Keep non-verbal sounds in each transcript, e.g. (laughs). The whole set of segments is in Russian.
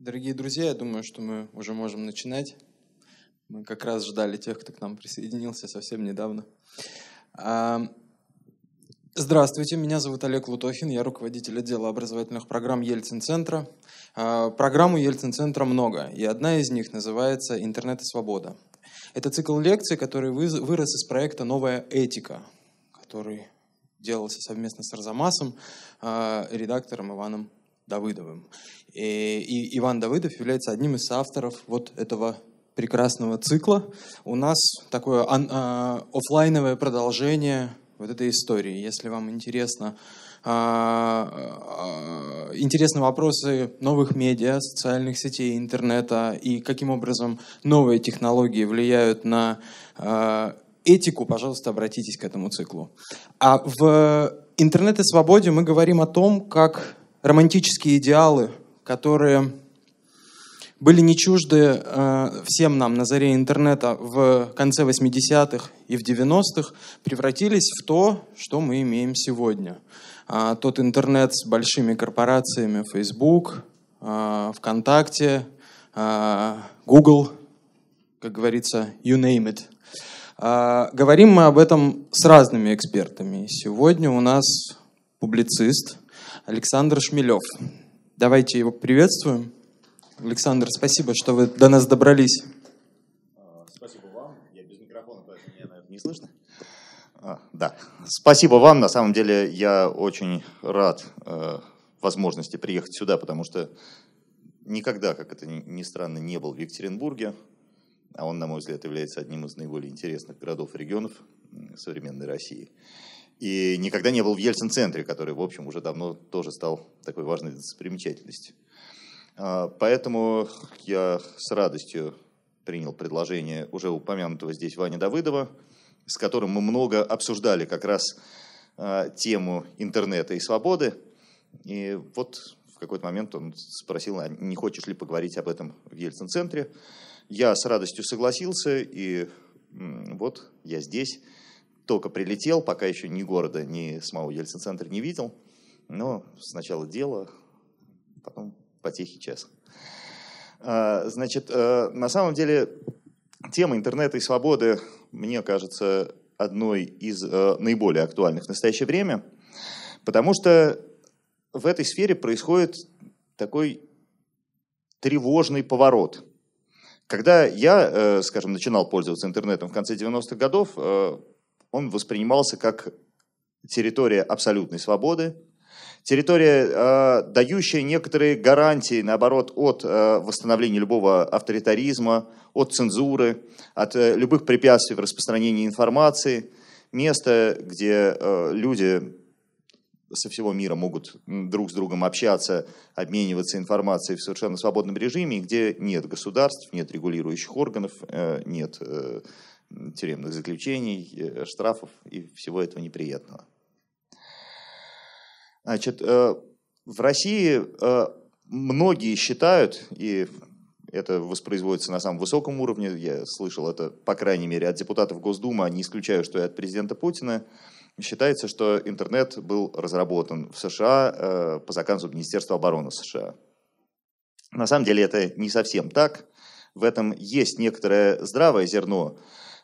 Дорогие друзья, я думаю, что мы уже можем начинать. Мы как раз ждали тех, кто к нам присоединился совсем недавно. А, здравствуйте, меня зовут Олег Лутохин, я руководитель отдела образовательных программ Ельцин-центра. А, программу Ельцин-центра много, и одна из них называется «Интернет и свобода». Это цикл лекций, который вырос из проекта «Новая этика», который делался совместно с Арзамасом, а, редактором Иваном Давыдовым. И, и Иван Давыдов является одним из авторов вот этого прекрасного цикла. У нас такое а, офлайновое продолжение вот этой истории. Если вам интересно, а, а, интересны вопросы новых медиа, социальных сетей, интернета и каким образом новые технологии влияют на а, этику, пожалуйста, обратитесь к этому циклу. А в интернет и свободе мы говорим о том, как романтические идеалы, которые были не чужды э, всем нам на заре интернета в конце 80-х и в 90-х, превратились в то, что мы имеем сегодня. А, тот интернет с большими корпорациями Facebook, а, ВКонтакте, а, Google, как говорится, you name it. А, говорим мы об этом с разными экспертами. Сегодня у нас публицист Александр Шмелев. Давайте его приветствуем. Александр, спасибо, что вы до нас добрались. Спасибо вам. Я без микрофона, поэтому меня, наверное, не слышно. А, да. Спасибо вам. На самом деле я очень рад э, возможности приехать сюда, потому что никогда, как это ни странно, не был в Екатеринбурге. А он, на мой взгляд, является одним из наиболее интересных городов и регионов современной России. И никогда не был в Ельцин-центре, который, в общем, уже давно тоже стал такой важной достопримечательностью. А, поэтому я с радостью принял предложение уже упомянутого здесь Вани Давыдова, с которым мы много обсуждали как раз а, тему интернета и свободы. И вот в какой-то момент он спросил, а не хочешь ли поговорить об этом в Ельцин-центре. Я с радостью согласился, и вот я здесь только прилетел, пока еще ни города, ни самого Ельцин-центра не видел. Но сначала дело, потом потехи час. А, значит, э, на самом деле тема интернета и свободы, мне кажется, одной из э, наиболее актуальных в настоящее время, потому что в этой сфере происходит такой тревожный поворот. Когда я, э, скажем, начинал пользоваться интернетом в конце 90-х годов, он воспринимался как территория абсолютной свободы, территория, э, дающая некоторые гарантии, наоборот, от э, восстановления любого авторитаризма, от цензуры, от э, любых препятствий в распространении информации, место, где э, люди со всего мира могут друг с другом общаться, обмениваться информацией в совершенно свободном режиме, где нет государств, нет регулирующих органов, э, нет э, тюремных заключений, э, штрафов и всего этого неприятного. Значит, э, в России э, многие считают, и это воспроизводится на самом высоком уровне, я слышал это, по крайней мере, от депутатов Госдумы, а не исключаю, что и от президента Путина, считается, что интернет был разработан в США по заказу Министерства обороны США. На самом деле это не совсем так. В этом есть некоторое здравое зерно,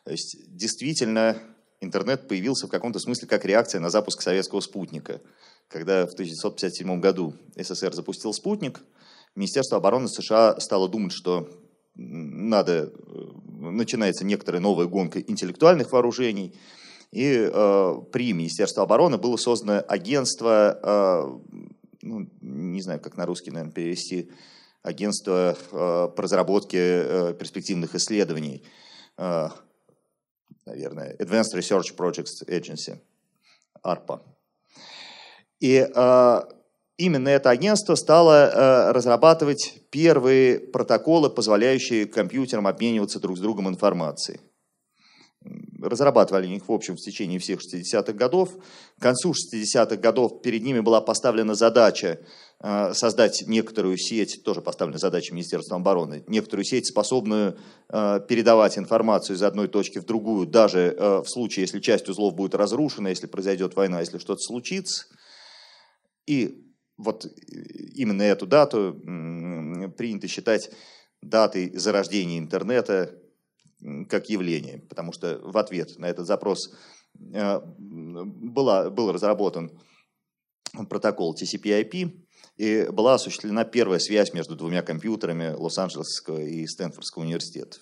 то есть действительно интернет появился в каком-то смысле как реакция на запуск советского спутника. Когда в 1957 году СССР запустил спутник, Министерство обороны США стало думать, что надо, э, начинается некоторая новая гонка интеллектуальных вооружений, и э, при Министерстве обороны было создано агентство, э, ну, не знаю, как на русский, наверное, перевести, агентство э, по разработке э, перспективных исследований. Э, наверное, Advanced Research Projects Agency, ARPA. И э, именно это агентство стало э, разрабатывать первые протоколы, позволяющие компьютерам обмениваться друг с другом информацией. Разрабатывали их, в общем, в течение всех 60-х годов. К концу 60-х годов перед ними была поставлена задача создать некоторую сеть, тоже поставлена задача Министерства обороны, некоторую сеть, способную э, передавать информацию из одной точки в другую, даже э, в случае, если часть узлов будет разрушена, если произойдет война, если что-то случится. И вот именно эту дату принято считать датой зарождения интернета как явление, потому что в ответ на этот запрос э, была, был разработан протокол TCP/IP, и была осуществлена первая связь между двумя компьютерами Лос-Анджелесского и Стэнфордского университетов.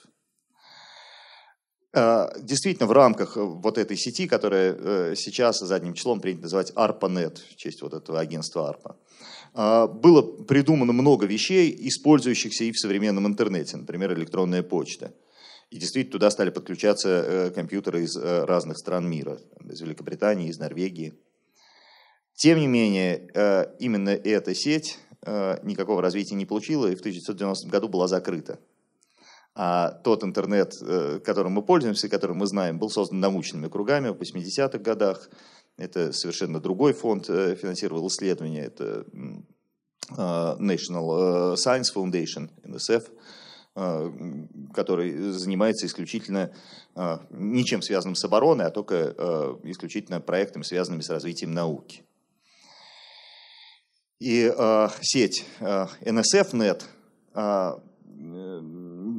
Э, действительно, в рамках вот этой сети, которая э, сейчас задним числом принято называть ARPANET, в честь вот этого агентства ARPA, было придумано много вещей, использующихся и в современном интернете, например, электронная почта. И действительно туда стали подключаться э, компьютеры из э, разных стран мира, из Великобритании, из Норвегии. Тем не менее, э, именно эта сеть никакого развития не получила и в 1990 году была закрыта. А тот интернет, которым мы пользуемся, которым мы знаем, был создан научными кругами в 80-х годах. Это совершенно другой фонд финансировал исследования. Это National Science Foundation, NSF – а, который занимается исключительно а, ничем связанным с обороной, а только а, исключительно проектами, связанными с развитием науки. И сеть NSF.net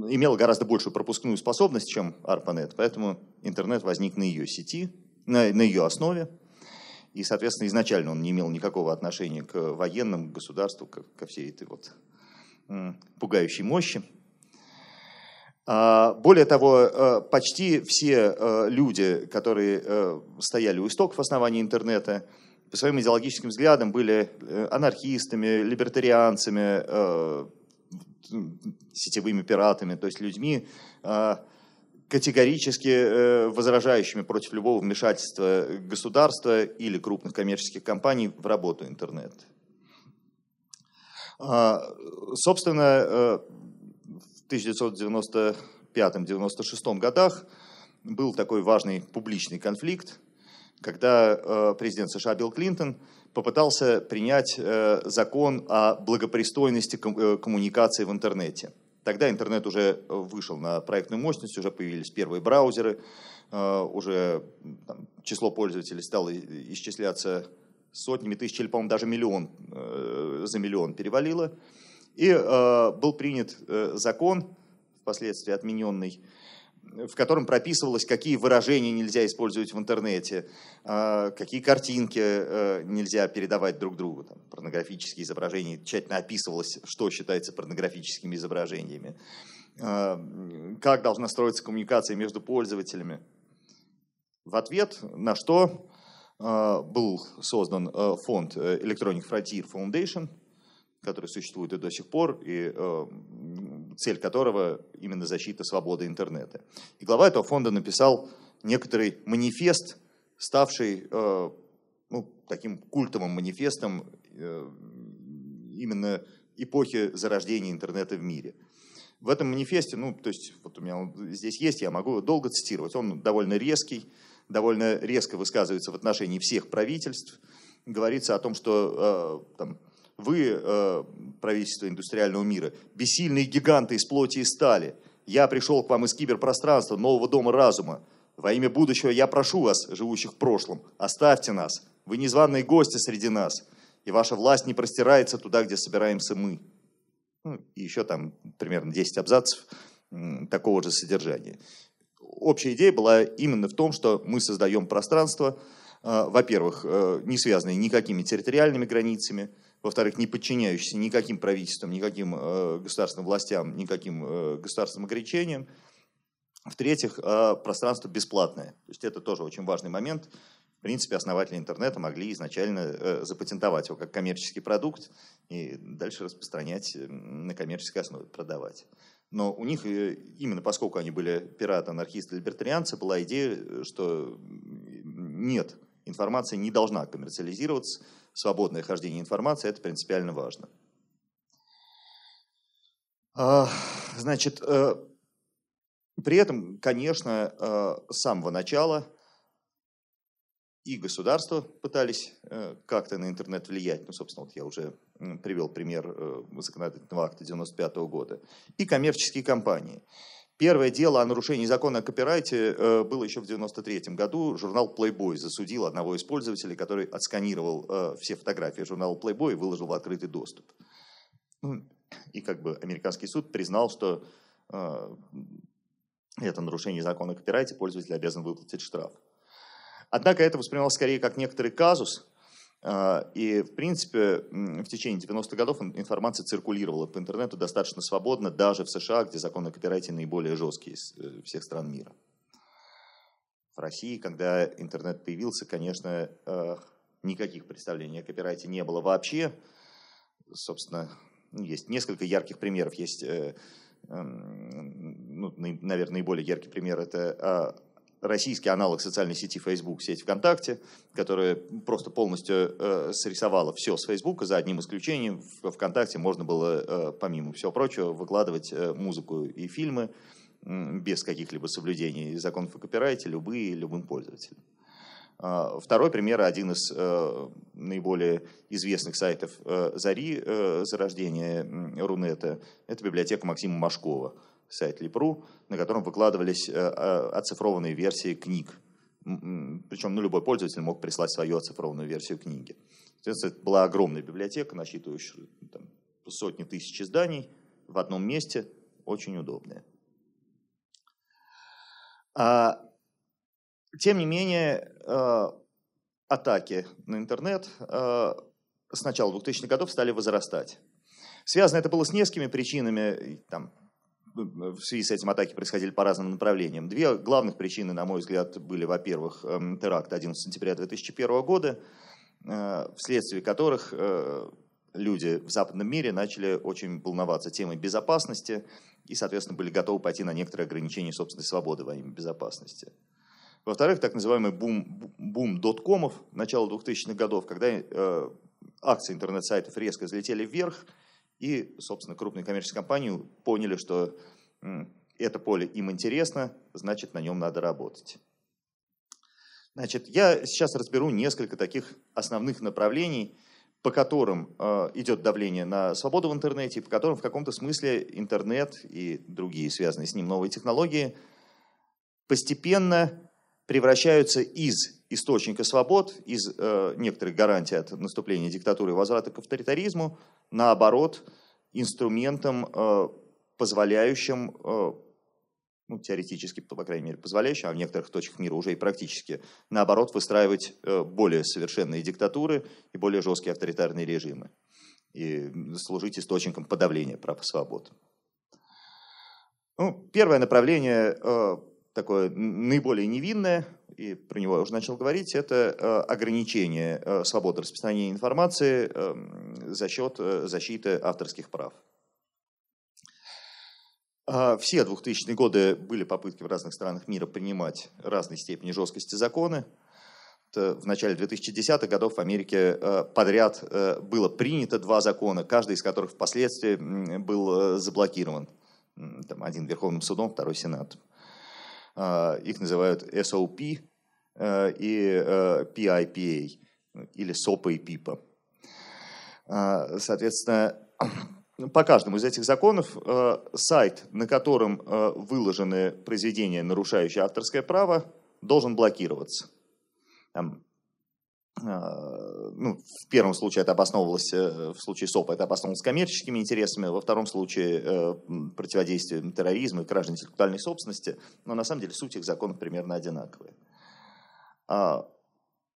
имела гораздо большую пропускную способность, чем ARPANET, поэтому интернет возник на ее сети, на, на ее основе. И, соответственно, изначально он не имел никакого отношения к военному государству, ко, ко всей этой вот пугающей мощи. А, более того, э, почти все э, люди, которые э, стояли у истоков основания интернета, по своим идеологическим взглядам были анархистами, либертарианцами, сетевыми пиратами, то есть людьми, категорически возражающими против любого вмешательства государства или крупных коммерческих компаний в работу интернета. А, собственно, 1995-96 годах был такой важный публичный конфликт, когда э, президент США Билл Клинтон попытался принять э, закон о благопристойности э, коммуникации в интернете. Тогда интернет уже вышел на проектную мощность, уже появились первые браузеры, уже там, число пользователей стало исчисляться сотнями тысяч, или, по-моему, даже миллион за миллион перевалило. И был принят закон, впоследствии отмененный, в котором прописывалось, какие выражения нельзя использовать в интернете, э, какие картинки э, нельзя передавать друг другу. Там, порнографические изображения, тщательно описывалось, что считается порнографическими изображениями. Э, как должна строиться коммуникация между пользователями. В ответ на что э, был создан э, фонд э, Electronic Frontier Foundation – который существует и до сих пор, и цель которого именно защита свободы интернета. И глава этого фонда написал некоторый манифест, ставший э, ну, таким культовым манифестом э, именно эпохи зарождения интернета в мире. В этом манифесте, ну, то есть, вот у меня он здесь есть, я могу долго цитировать, он довольно резкий, довольно резко высказывается в отношении всех правительств, говорится о том, что э, там, вы, э, правительство индустриального мира, бессильные гиганты из плоти и стали. Я пришел к вам из киберпространства, нового дома разума. Во имя будущего я прошу вас, живущих в прошлом, оставьте нас. Вы незваные гости среди нас, и ваша власть не простирается туда, где собираемся мы. Ну, и еще там примерно 10 абзацев такого же содержания. Общая идея была именно в том, что мы создаем пространство, э, во-первых, э, не связанное никакими территориальными границами, во-вторых, не подчиняющийся никаким правительствам, никаким э, государственным властям, никаким э, государственным ограничениям. В-третьих, э, пространство бесплатное. То есть это тоже очень важный момент. В принципе, основатели интернета могли изначально э, запатентовать его как коммерческий продукт и дальше распространять э, на коммерческой основе, продавать. Но у них, э, именно поскольку они были пираты, анархисты, либертарианцы, была идея, что нет, информация не должна коммерциализироваться, свободное хождение информации, это принципиально важно. А, значит, э, при этом, конечно, э, с самого начала и государства пытались э, как-то на интернет влиять. Ну, собственно, вот я уже привел пример законодательного акта 95 года. И коммерческие компании. Первое дело о нарушении закона о копирайте э, было еще в 1993 году. Журнал Playboy засудил одного из пользователей, который отсканировал э, все фотографии журнала Playboy и выложил в открытый доступ. И как бы американский суд признал, что э, это нарушение закона о копирайте, пользователь обязан выплатить штраф. Однако это воспринималось скорее как некоторый казус, и, в принципе, в течение 90-х годов информация циркулировала по интернету достаточно свободно, даже в США, где закон о копирайте наиболее жесткий из э, всех стран мира. В России, когда интернет появился, конечно, никаких представлений о копирайте не было вообще. Собственно, есть несколько ярких примеров. Есть, э, ну, наверное, наиболее яркий пример – это а, российский аналог социальной сети Facebook, сеть ВКонтакте, которая просто полностью э, срисовала все с Facebook, за одним исключением. В ВКонтакте можно было, э, помимо всего прочего, выкладывать э, музыку и фильмы э, без каких-либо соблюдений законов о копирайте, любые, любым пользователям. А, второй пример, один из э, наиболее известных сайтов э, Зари, э, зарождения Рунета, это библиотека Максима Машкова сайт Липру, на котором выкладывались э, э, оцифрованные версии книг. Причем ну, любой пользователь мог прислать свою оцифрованную версию книги. Это была огромная библиотека, насчитывающая там, сотни тысяч изданий в одном месте, очень удобная. А, тем не менее, э, атаки на интернет с начала 2000-х годов стали возрастать. Связано это было с несколькими причинами. Там, в связи с этим атаки происходили по разным направлениям. Две главных причины, на мой взгляд, были, во-первых, эм, теракт 11 сентября 2001 года, э, вследствие которых э, люди в западном мире начали очень волноваться темой безопасности и, соответственно, были готовы пойти на некоторые ограничения собственной свободы во имя безопасности. Во-вторых, так называемый бум, бум доткомов начала 2000-х годов, когда э, акции интернет-сайтов резко взлетели вверх, и, собственно, крупные коммерческие компании поняли, что это поле им интересно, значит, на нем надо работать. Значит, я сейчас разберу несколько таких основных направлений, по которым э, идет давление на свободу в интернете, по которым в каком-то смысле интернет и другие связанные с ним новые технологии постепенно превращаются из источника свобод, из э, некоторых гарантий от наступления диктатуры и возврата к авторитаризму, наоборот, инструментом, э, позволяющим, э, ну, теоретически, по крайней мере, позволяющим, а в некоторых точках мира уже и практически, наоборот, выстраивать э, более совершенные диктатуры и более жесткие авторитарные режимы и служить источником подавления прав и свобод. Ну, первое направление такое наиболее невинное, и про него я уже начал говорить, это э, ограничение э, свободы распространения информации эм, за счет э, защиты авторских прав. А, все 2000-е годы были попытки в разных странах мира принимать разной степени жесткости законы. В начале 2010-х годов в Америке подряд было принято два закона, каждый из которых впоследствии был заблокирован. Там один Верховным судом, второй Сенатом. А, их называют SOP э, и PIPA, э, или SOPA и PIPA. А, соответственно, по каждому из этих законов э, сайт, на котором выложены произведения, нарушающие авторское право, должен блокироваться. Ну, в первом случае это обосновывалось, э, в случае СОПа это обосновывалось коммерческими интересами, во втором случае э, противодействием терроризму и кражи интеллектуальной собственности, но на самом деле суть их законов примерно одинаковая. А,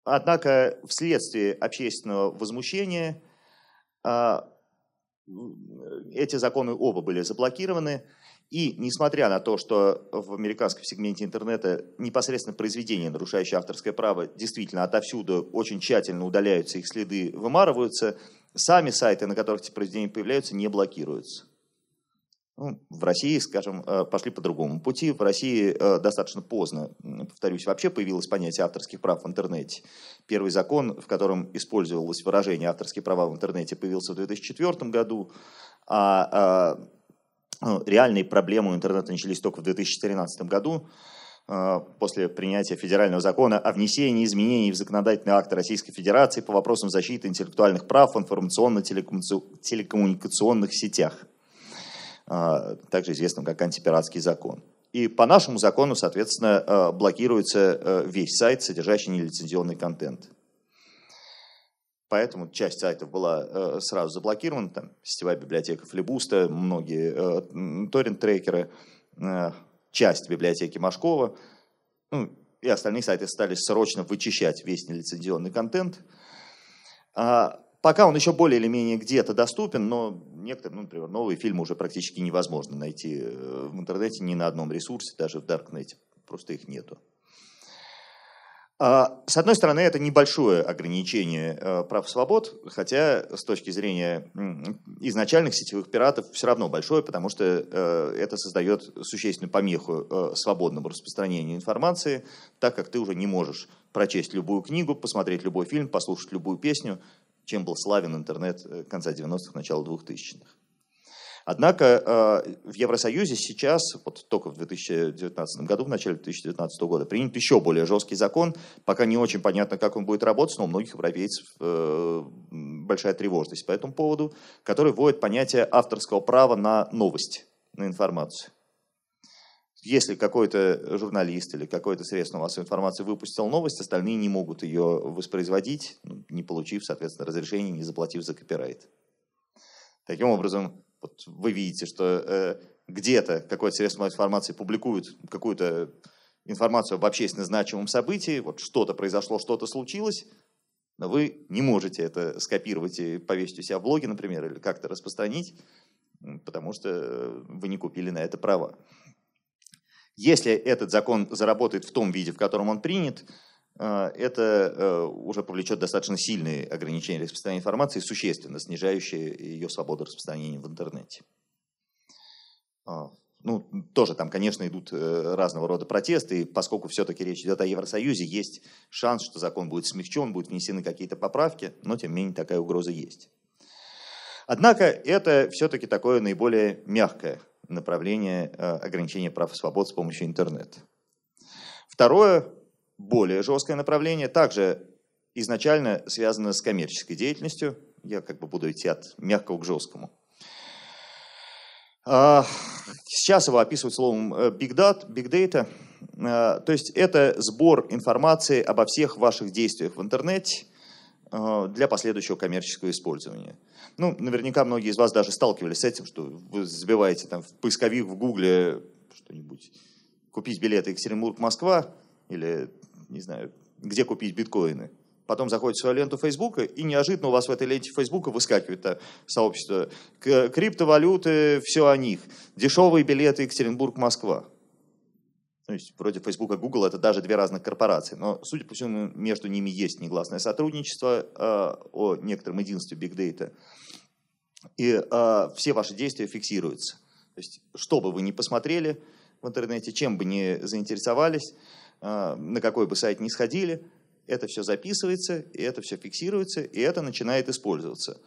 однако вследствие общественного возмущения а, эти законы оба были заблокированы, и несмотря на то, что в американском сегменте интернета непосредственно произведения, нарушающие авторское право, действительно отовсюду очень тщательно удаляются, их следы вымарываются, сами сайты, на которых эти произведения появляются, не блокируются. Ну, в России, скажем, э, пошли по другому пути. В России э, достаточно поздно, повторюсь, вообще появилось понятие авторских прав в интернете. Первый закон, в котором использовалось выражение авторские права в интернете, появился в 2004 году, а, а реальные проблемы у интернета начались только в 2013 году, э, после принятия федерального закона о внесении изменений в законодательные акты Российской Федерации по вопросам защиты интеллектуальных прав в информационно-телекоммуникационных сетях, э, также известным как антипиратский закон. и по нашему закону, соответственно, блокируется весь сайт, содержащий нелицензионный контент. Поэтому часть сайтов была сразу заблокирована, там сетевая библиотека Флибуста, многие торрент-трекеры, часть библиотеки Машкова, ну, и остальные сайты стали срочно вычищать весь нелицензионный контент. А пока он еще более или менее где-то доступен, но некоторые, ну, например, новые фильмы уже практически невозможно найти э, в интернете ни на одном ресурсе, даже в Даркнете. Просто их нету. А, с одной стороны, это небольшое ограничение э, прав и свобод, хотя с точки зрения изначальных сетевых пиратов все равно большое, потому что э, это создает существенную помеху э, свободному распространению информации, так как ты уже не можешь прочесть любую книгу, посмотреть любой фильм, послушать любую песню, чем был славен интернет конца 90-х, начала 2000-х. Однако э, в Евросоюзе сейчас, вот только в 2019 году, в начале 2019 года, принят еще более жесткий закон. Пока не очень понятно, как он будет работать, но у многих европейцев э, большая тревожность по этому поводу, который вводит понятие авторского права на новость, на информацию. Если какой-то журналист или какое-то средство массовой информации выпустил новость, остальные не могут ее воспроизводить, ну, не получив, соответственно, разрешения, не заплатив за копирайт. Таким образом, вот вы видите, что э, где-то какое-то средство информации публикует какую-то информацию об общественно значимом событии, вот что-то произошло, что-то случилось, но вы не можете это скопировать и повесить у себя в блоге, например, или как-то распространить, потому что вы не купили на это права. Если этот закон заработает в том виде, в котором он принят, э, это э, уже повлечет достаточно сильные ограничения распространения информации, существенно снижающие ее свободу распространения в интернете. А, ну, тоже там, конечно, идут э, разного рода протесты, и поскольку все-таки речь идет о Евросоюзе, есть шанс, что закон будет смягчен, будут внесены какие-то поправки, но тем не менее такая угроза есть. Однако это все-таки такое наиболее мягкое направление ограничения прав и свобод с помощью интернета. Второе, более жесткое направление, также изначально связано с коммерческой деятельностью. Я как бы буду идти от мягкого к жесткому. А, сейчас его описывают словом э, big data, big data. А, то есть это сбор информации обо всех ваших действиях в интернете а, для последующего коммерческого использования. Ну, наверняка многие из вас даже сталкивались с этим, что вы забиваете там в поисковик в Гугле что-нибудь, купить билеты Екатеринбург-Москва или не знаю, где купить биткоины. Потом заходите в свою ленту Фейсбука, и неожиданно у вас в этой ленте Фейсбука выскакивает -то сообщество криптовалюты, все о них, дешевые билеты Екатеринбург-Москва. То есть вроде Facebook и Google это даже две разных корпорации, но, судя по всему, между ними есть негласное сотрудничество э, о некотором единстве Big Data. И э, все ваши действия фиксируются. То есть, что бы вы ни посмотрели в интернете, чем бы ни заинтересовались, на какой бы сайт ни сходили, это все записывается, и это все фиксируется, и это начинает использоваться.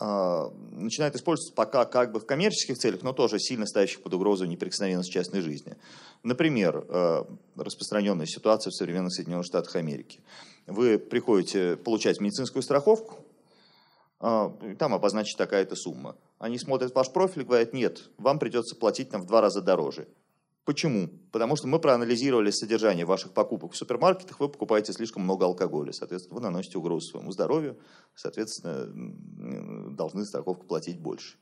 А, начинает использоваться пока как бы в коммерческих целях, но тоже сильно ставящих под угрозу неприкосновенность частной жизни. Например, а, распространенная ситуация в современных Соединенных Штатах Америки. Вы приходите получать медицинскую страховку, там обозначить такая-то сумма. Они смотрят ваш профиль и говорят, нет, вам придется платить там в два раза дороже. Почему? Потому что мы проанализировали содержание ваших покупок в супермаркетах, вы покупаете слишком много алкоголя, соответственно, вы наносите угрозу своему здоровью, соответственно, должны страховку платить больше.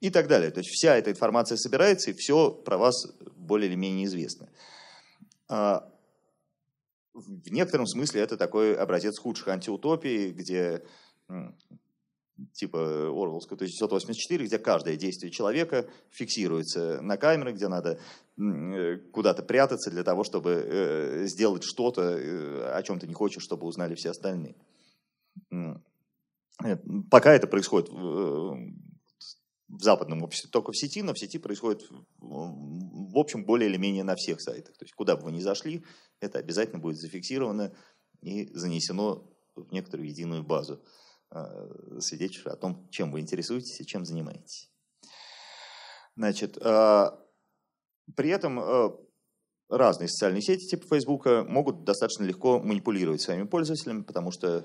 И так далее. То есть вся эта информация собирается, и все про вас более или менее известно. А, в некотором смысле это такой образец худших антиутопий, где типа Орвелского 1984, где каждое действие человека фиксируется на камеры, где надо э, куда-то прятаться для того, чтобы э, сделать что-то, э, о чем ты не хочешь, чтобы узнали все остальные. Пока это происходит в западном обществе только в сети, но в сети происходит, в общем, более или менее на всех сайтах. То есть куда бы вы ни зашли, это обязательно будет зафиксировано и занесено в некоторую единую базу. Э, свидетельствует о том, чем вы интересуетесь и чем занимаетесь. Значит, э, при этом э, разные социальные сети типа Facebook могут достаточно легко манипулировать своими пользователями, потому что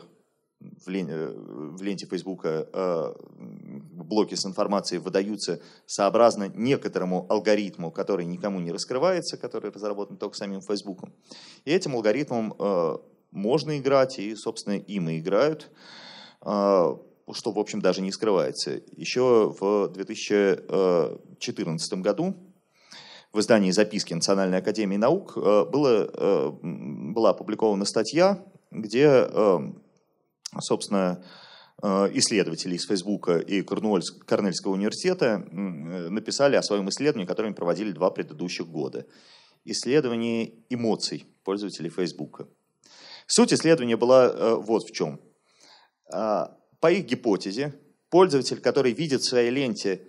в ленте, в ленте Facebook блоки с информацией выдаются сообразно некоторому алгоритму, который никому не раскрывается, который разработан только самим Facebook. И этим алгоритмом можно играть, и, собственно, им и играют, что, в общем, даже не скрывается. Еще в 2014 году в издании «Записки Национальной академии наук» э, было, э, была опубликована статья, где, собственно, исследователи из Фейсбука и Корнельского университета написали о своем исследовании, которое они проводили два предыдущих года. Исследование эмоций пользователей Фейсбука. Суть исследования была вот в чем. А, по их гипотезе, пользователь, который видит в своей ленте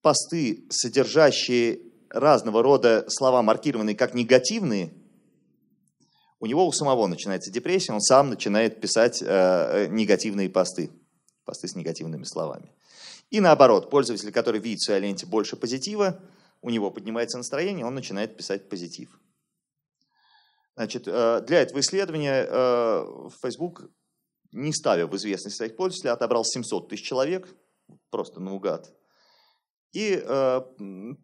посты, содержащие разного рода слова, маркированные как негативные, у него у самого начинается депрессия, он сам начинает писать э, э, негативные посты, посты с негативными словами. И наоборот, пользователь, который видит в своей ленте больше позитива, у него поднимается настроение, он начинает писать позитив. Значит, э, для этого исследования э, Facebook, не ставя в известность своих пользователей, отобрал 700 тысяч человек, просто наугад, и э,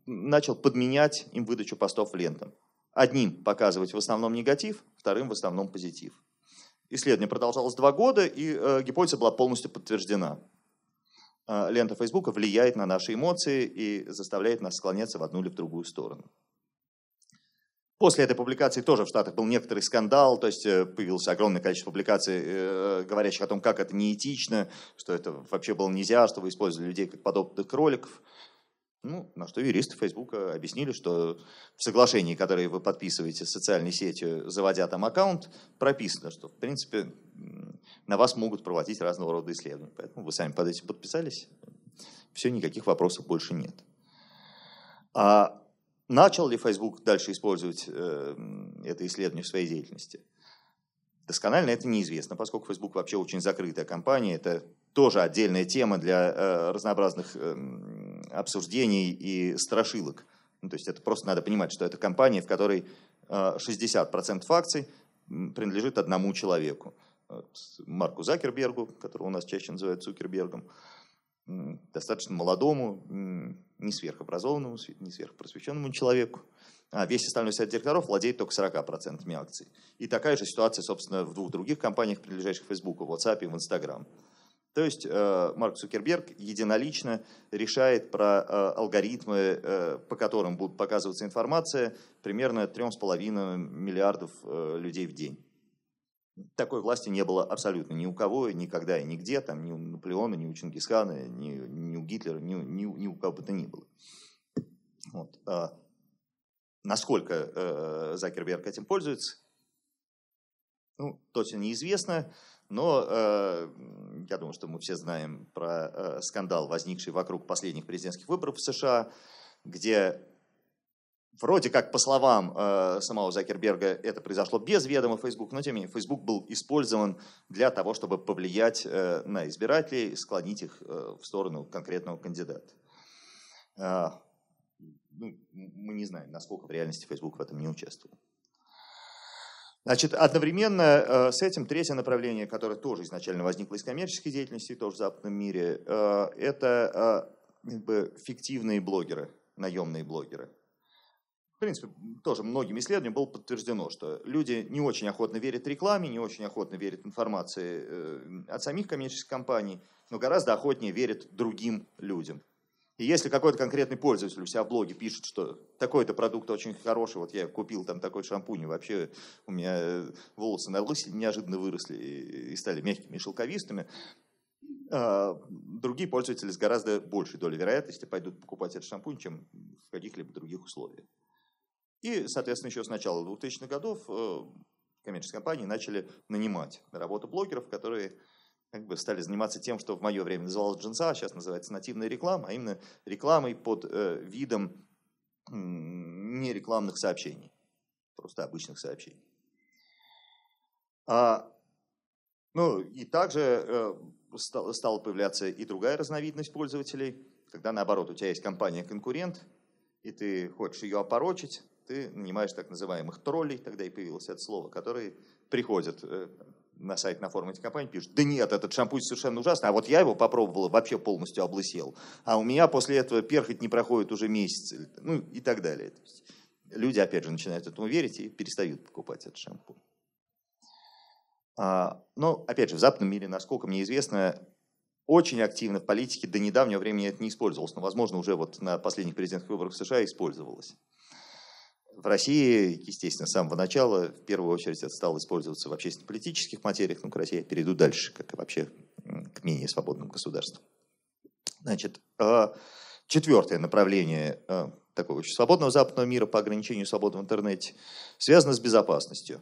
начал подменять им выдачу постов лентам. Одним показывать в основном негатив, вторым в основном позитив. Исследование продолжалось два года, и э, гипотеза была полностью подтверждена. Э, лента Фейсбука влияет на наши эмоции и заставляет нас склоняться в одну или в другую сторону. После этой публикации тоже в Штатах был некоторый скандал, то есть э, появилось огромное количество публикаций, э, говорящих о том, как это неэтично, что это вообще было нельзя, что вы использовали людей как подобных кроликов. Ну, на что юристы Фейсбука объяснили, что в соглашении, которое вы подписываете с социальной сетью, заводя там аккаунт, прописано, что, в принципе, на вас могут проводить разного рода исследования. Поэтому вы сами под этим подписались. Все, никаких вопросов больше нет. А начал ли Facebook дальше использовать э, это исследование в своей деятельности? Досконально это неизвестно, поскольку Facebook вообще очень закрытая компания. Это тоже отдельная тема для э, разнообразных э, обсуждений и страшилок. Ну, то есть это просто надо понимать, что это компания, в которой э, 60% акций принадлежит одному человеку. Марку Закербергу, которого у нас чаще называют Цукербергом, достаточно молодому, не сверхобразованному, не сверхпросвещенному человеку. А весь остальной совет директоров владеет только 40% акций. И такая же ситуация, собственно, в двух других компаниях, принадлежащих Facebook, в WhatsApp и в Instagram. То есть э, Марк Цукерберг единолично решает про э, алгоритмы, э, по которым будет показываться информация примерно 3,5 миллиардов людей в день. Такой власти не было абсолютно ни у кого, никогда и нигде, там, ни у Наполеона, ни у Чингисхана, ни, ни у Гитлера, ни, ни, ни у кого бы то ни было. Вот. А насколько Закерберг этим пользуется, ну, точно неизвестно. Но э, я думаю, что мы все знаем про э, скандал, возникший вокруг последних президентских выборов в США, где вроде как, по словам э, самого Закерберга, это произошло без ведома Facebook, но тем не менее Facebook был использован для того, чтобы повлиять э, на избирателей, склонить их э, в сторону конкретного кандидата. Э, ну, мы не знаем, насколько в реальности Facebook в этом не участвовал. Значит, одновременно э, с этим третье направление, которое тоже изначально возникло из коммерческой деятельности, тоже в западном мире, э, это э, как бы, фиктивные блогеры, наемные блогеры. В принципе, тоже многим исследованиям было подтверждено, что люди не очень охотно верят рекламе, не очень охотно верят информации от самих коммерческих компаний, но гораздо охотнее верят другим людям. И если какой-то конкретный пользователь у себя в блоге пишет, что такой-то продукт очень хороший, вот я купил там такой шампунь, и вообще у меня э, волосы на лысе неожиданно выросли и стали мягкими и шелковистыми, а, другие пользователи с гораздо большей долей вероятности пойдут покупать этот шампунь, чем в каких-либо других условиях. И, соответственно, еще с начала 2000-х годов э, коммерческие компании начали нанимать на работу блогеров, которые как бы стали заниматься тем, что в мое время называлось джинса, а сейчас называется нативная реклама, а именно рекламой под э, видом э, нерекламных сообщений, просто обычных сообщений. А, ну и также э, стал, стала появляться и другая разновидность пользователей, когда наоборот у тебя есть компания-конкурент, и ты хочешь ее опорочить, ты нанимаешь так называемых троллей, тогда и появилось это слово, которые приходят э, на сайт на форуме этой компании пишут, да нет, этот шампунь совершенно ужасный, а вот я его попробовал, вообще полностью облысел, а у меня после этого перхоть не проходит уже месяц, ну и так далее. Люди, опять же, начинают этому верить и перестают покупать этот шампунь. А, но, опять же, в западном мире, насколько мне известно, очень активно в политике до недавнего времени это не использовалось, но, возможно, уже вот на последних президентских выборах в США использовалось. В России, естественно, с самого начала, в первую очередь, это стало использоваться в общественно-политических материях, но к России я перейду дальше, как и вообще к менее свободным государствам. Значит, а, четвертое направление а, такого очень свободного западного мира по ограничению свободы в интернете связано с безопасностью.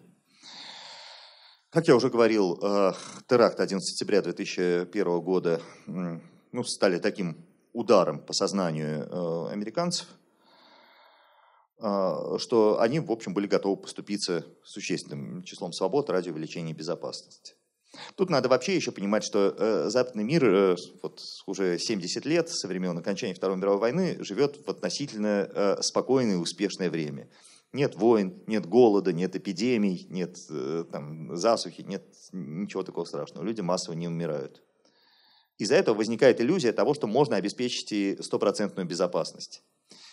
Как я уже говорил, а, теракт 11 сентября 2001 года ну, стали таким ударом по сознанию американцев – что они, в общем, были готовы поступиться существенным числом свобод ради увеличения безопасности. Тут надо вообще еще понимать, что э, западный мир э, вот уже 70 лет со времен окончания Второй мировой войны живет в относительно э, спокойное и успешное время. Нет войн, нет голода, нет эпидемий, нет э, там, засухи, нет ничего такого страшного. Люди массово не умирают. Из-за этого возникает иллюзия того, что можно обеспечить и стопроцентную безопасность.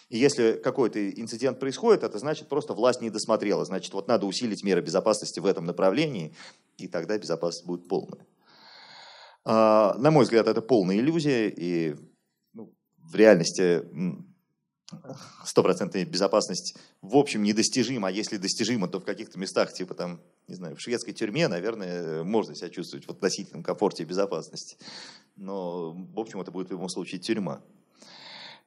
И если какой-то инцидент происходит, это значит просто власть не досмотрела. Значит, вот надо усилить меры безопасности в этом направлении, и тогда безопасность будет полная. А, на мой взгляд, это полная иллюзия, и ну, в реальности стопроцентная безопасность в общем недостижима, а если достижима, то в каких-то местах, типа там, не знаю, в шведской тюрьме, наверное, можно себя чувствовать в относительном комфорте и безопасности. Но, в общем, это будет в любом случае тюрьма.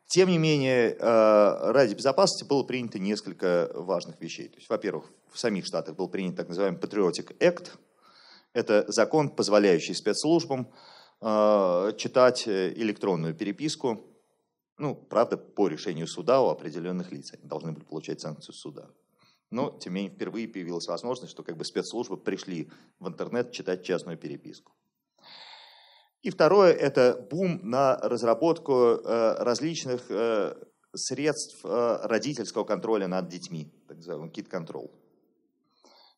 Тем не менее, э, ради безопасности было принято несколько важных вещей. То есть, во-первых, в самих Штатах был принят так называемый Patriotic Act. Это закон, позволяющий спецслужбам э, читать электронную переписку, ну, правда, по решению суда у определенных лиц. Они должны были получать санкцию суда. Но, тем не менее, впервые появилась возможность, что как бы спецслужбы пришли в интернет читать частную переписку. И второе – это бум на разработку э, различных э, средств э, родительского контроля над детьми, так называемый кит-контрол.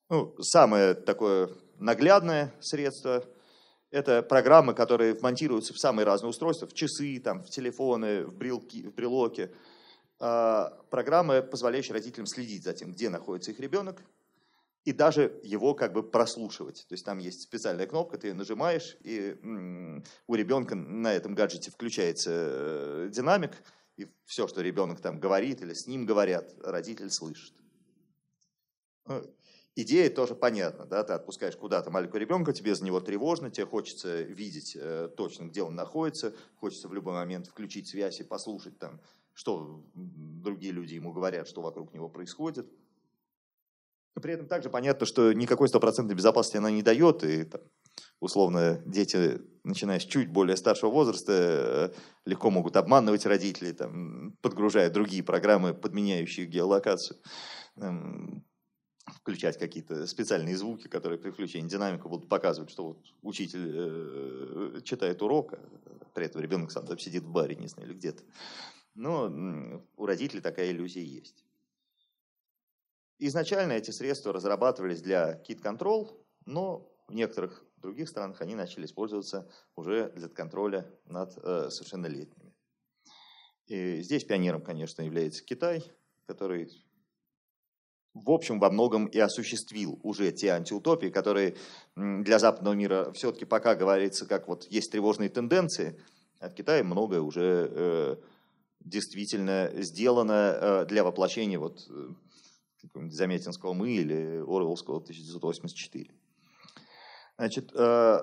Ну, самое такое наглядное средство – это программы, которые монтируются в самые разные устройства, в часы, там, в телефоны, в, брелки, в брелоки. Программы, позволяющие родителям следить за тем, где находится их ребенок, и даже его как бы прослушивать. То есть там есть специальная кнопка, ты ее нажимаешь, и у ребенка на этом гаджете включается э, динамик, и все, что ребенок там говорит или с ним говорят, родитель слышит. Ну, идея тоже понятна, да, ты отпускаешь куда-то маленького ребенка, тебе за него тревожно, тебе хочется видеть э, точно, где он находится, хочется в любой момент включить связь и послушать там, что другие люди ему говорят, что вокруг него происходит. Но при этом также понятно, что никакой стопроцентной безопасности она не дает, и там, условно дети, начиная с чуть более старшего возраста, э, легко могут обманывать родителей, там, подгружая другие программы, подменяющие геолокацию, эм, включать какие-то специальные звуки, которые при включении динамика будут показывать, что вот учитель э, читает урок, а при этом ребенок сам там сидит в баре, не знаю, или где-то. Но у родителей такая иллюзия есть. Изначально эти средства разрабатывались для кит-контрол, но в некоторых других странах они начали использоваться уже для контроля над э, совершеннолетними. И здесь пионером, конечно, является Китай, который в общем, во многом и осуществил уже те антиутопии, которые для западного мира все-таки пока говорится, как вот есть тревожные тенденции, а в Китае многое уже э, действительно сделано э, для воплощения вот Заметинского «Мы» или Орвеллского 1984. Значит, э,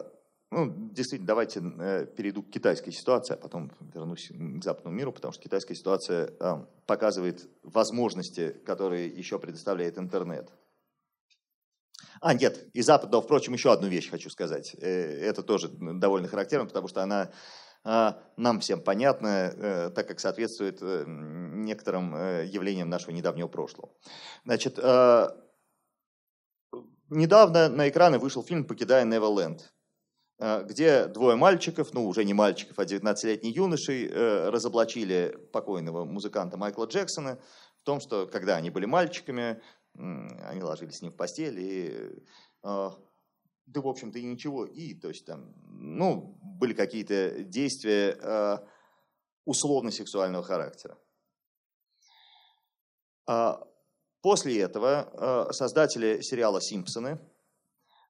ну, действительно, давайте э, перейду к китайской ситуации, а потом вернусь к западному миру, потому что китайская ситуация э, показывает возможности, которые еще предоставляет интернет. А, нет, и западного, впрочем, еще одну вещь хочу сказать. Это тоже довольно характерно, потому что она нам всем понятно, э, так как соответствует э, некоторым э, явлениям нашего недавнего прошлого. Значит, недавно на экраны вышел фильм «Покидая Неверленд», где двое мальчиков, ну уже не мальчиков, а 19-летние юношей разоблачили покойного музыканта Майкла Джексона в том, что когда они были мальчиками, они ложились с ним в постель и да, в общем-то, и ничего. И, то есть, там, ну, были какие-то действия э, условно-сексуального характера. А после этого э, создатели сериала «Симпсоны»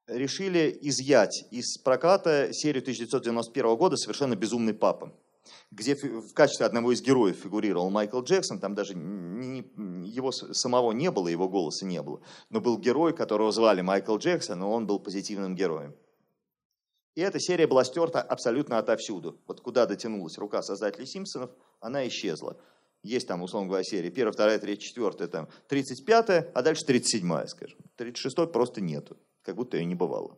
решили изъять из проката серию 1991 года «Совершенно безумный папа», где в качестве одного из героев фигурировал Майкл Джексон, там даже не, его самого не было, его голоса не было, но был герой, которого звали Майкл Джексон, но он был позитивным героем. И эта серия была стерта абсолютно отовсюду. Вот куда дотянулась рука создателей «Симпсонов», она исчезла. Есть там, условно говоря, серии первая, вторая, третья, четвертая, там, тридцать пятая, а дальше тридцать седьмая, скажем. Тридцать шестой просто нету, как будто ее не бывало.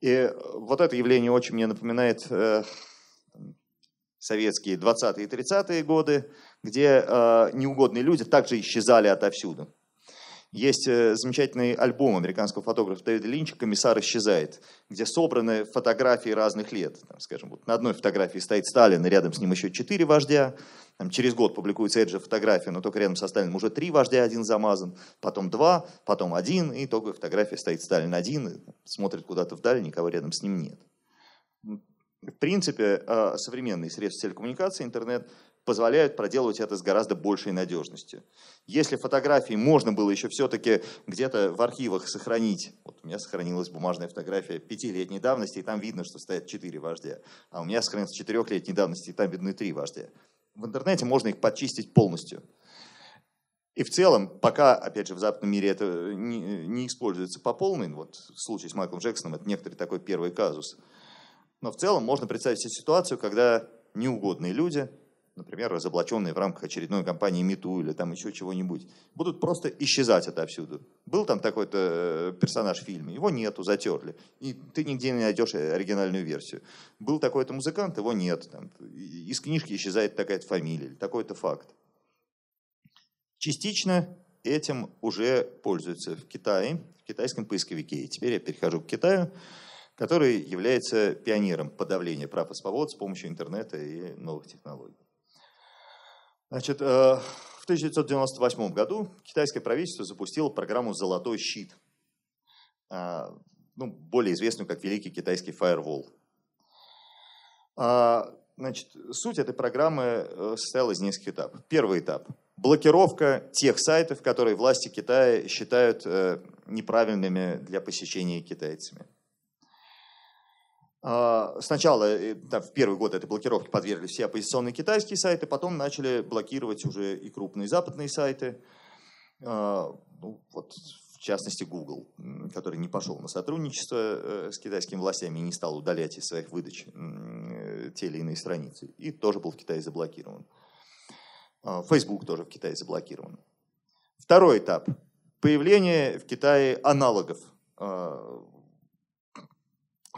И вот это явление очень мне напоминает э, советские 20-е и 30-е годы, где э, неугодные люди также исчезали отовсюду. Есть э, замечательный альбом американского фотографа Дэвида Линча «Комиссар исчезает», где собраны фотографии разных лет. Там, скажем, вот на одной фотографии стоит Сталин, и рядом с ним еще четыре вождя. Там, через год публикуется эта же фотография, но только рядом со Сталином уже три вождя, один замазан, потом два, потом один, и итоговая фотография стоит Сталин один, смотрит куда-то вдаль, никого рядом с ним нет. В принципе, э, современные средства телекоммуникации, интернет, позволяют проделывать это с гораздо большей надежностью. Если фотографии можно было еще все-таки где-то в архивах сохранить, вот у меня сохранилась бумажная фотография пятилетней давности, и там видно, что стоят четыре вождя, а у меня сохранилась четырехлетней давности, и там видны три вождя. В интернете можно их подчистить полностью. И в целом, пока, опять же, в западном мире это не, не используется по полной, вот в случае с Майклом Джексоном это некоторый такой первый казус – но в целом можно представить себе ситуацию, когда неугодные люди, например, разоблаченные в рамках очередной кампании МИТУ или там еще чего-нибудь, будут просто исчезать отовсюду. Был там такой-то э, персонаж в фильме, его нету, затерли. И ты нигде не найдешь оригинальную версию. Был такой-то музыкант, его нет. Там, из книжки исчезает такая-то фамилия, такой-то факт. Частично этим уже пользуются в Китае, в китайском поисковике. И теперь я перехожу к Китаю который является пионером подавления прав и свобод с помощью интернета и новых технологий. Значит, э, в 1998 году китайское правительство запустило программу «Золотой щит», а, ну, более известную как Великий китайский фаервол. А, значит, суть этой программы э, состояла из нескольких этапов. Первый этап – блокировка тех сайтов, которые власти Китая считают э, неправильными для посещения китайцами. А, сначала, э, в первый год этой блокировки подвергли все оппозиционные китайские сайты, потом начали блокировать уже и крупные западные сайты. А, ну, вот, в частности, Google, который не пошел на сотрудничество э, с китайскими властями и не стал удалять из своих выдач э, те или иные страницы. И тоже был в Китае заблокирован. А, Facebook тоже в Китае заблокирован. Второй этап. Появление в Китае аналогов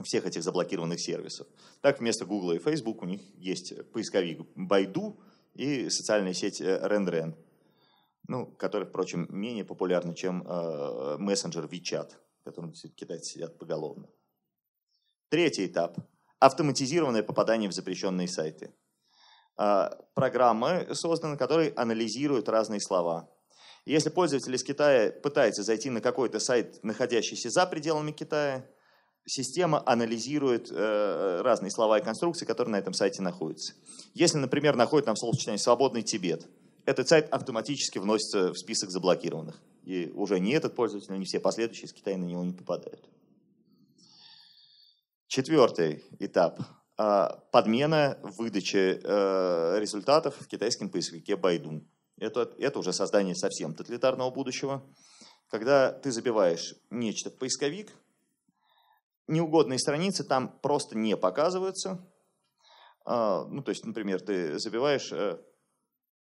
всех этих заблокированных сервисов. Так, вместо Google и Facebook у них есть поисковик Baidu и социальная сеть RenRen, ну, которая, впрочем, менее популярна, чем э, мессенджер WeChat, в котором китайцы сидят поголовно. Третий этап – автоматизированное попадание в запрещенные сайты. Э, программы созданы, которые анализируют разные слова. Если пользователь из Китая пытается зайти на какой-то сайт, находящийся за пределами Китая – система анализирует э, разные слова и конструкции, которые на этом сайте находятся. Если, например, находит там словосочетание «свободный Тибет», этот сайт автоматически вносится в список заблокированных. И уже не этот пользователь, но не все последующие из Китая на него не попадают. Четвертый этап а, подмена выдачи э, результатов в китайском поисковике Baidu. Это, это уже создание совсем тоталитарного будущего, когда ты забиваешь нечто в поисковик, неугодные страницы там просто не показываются. А, ну, то есть, например, ты забиваешь э,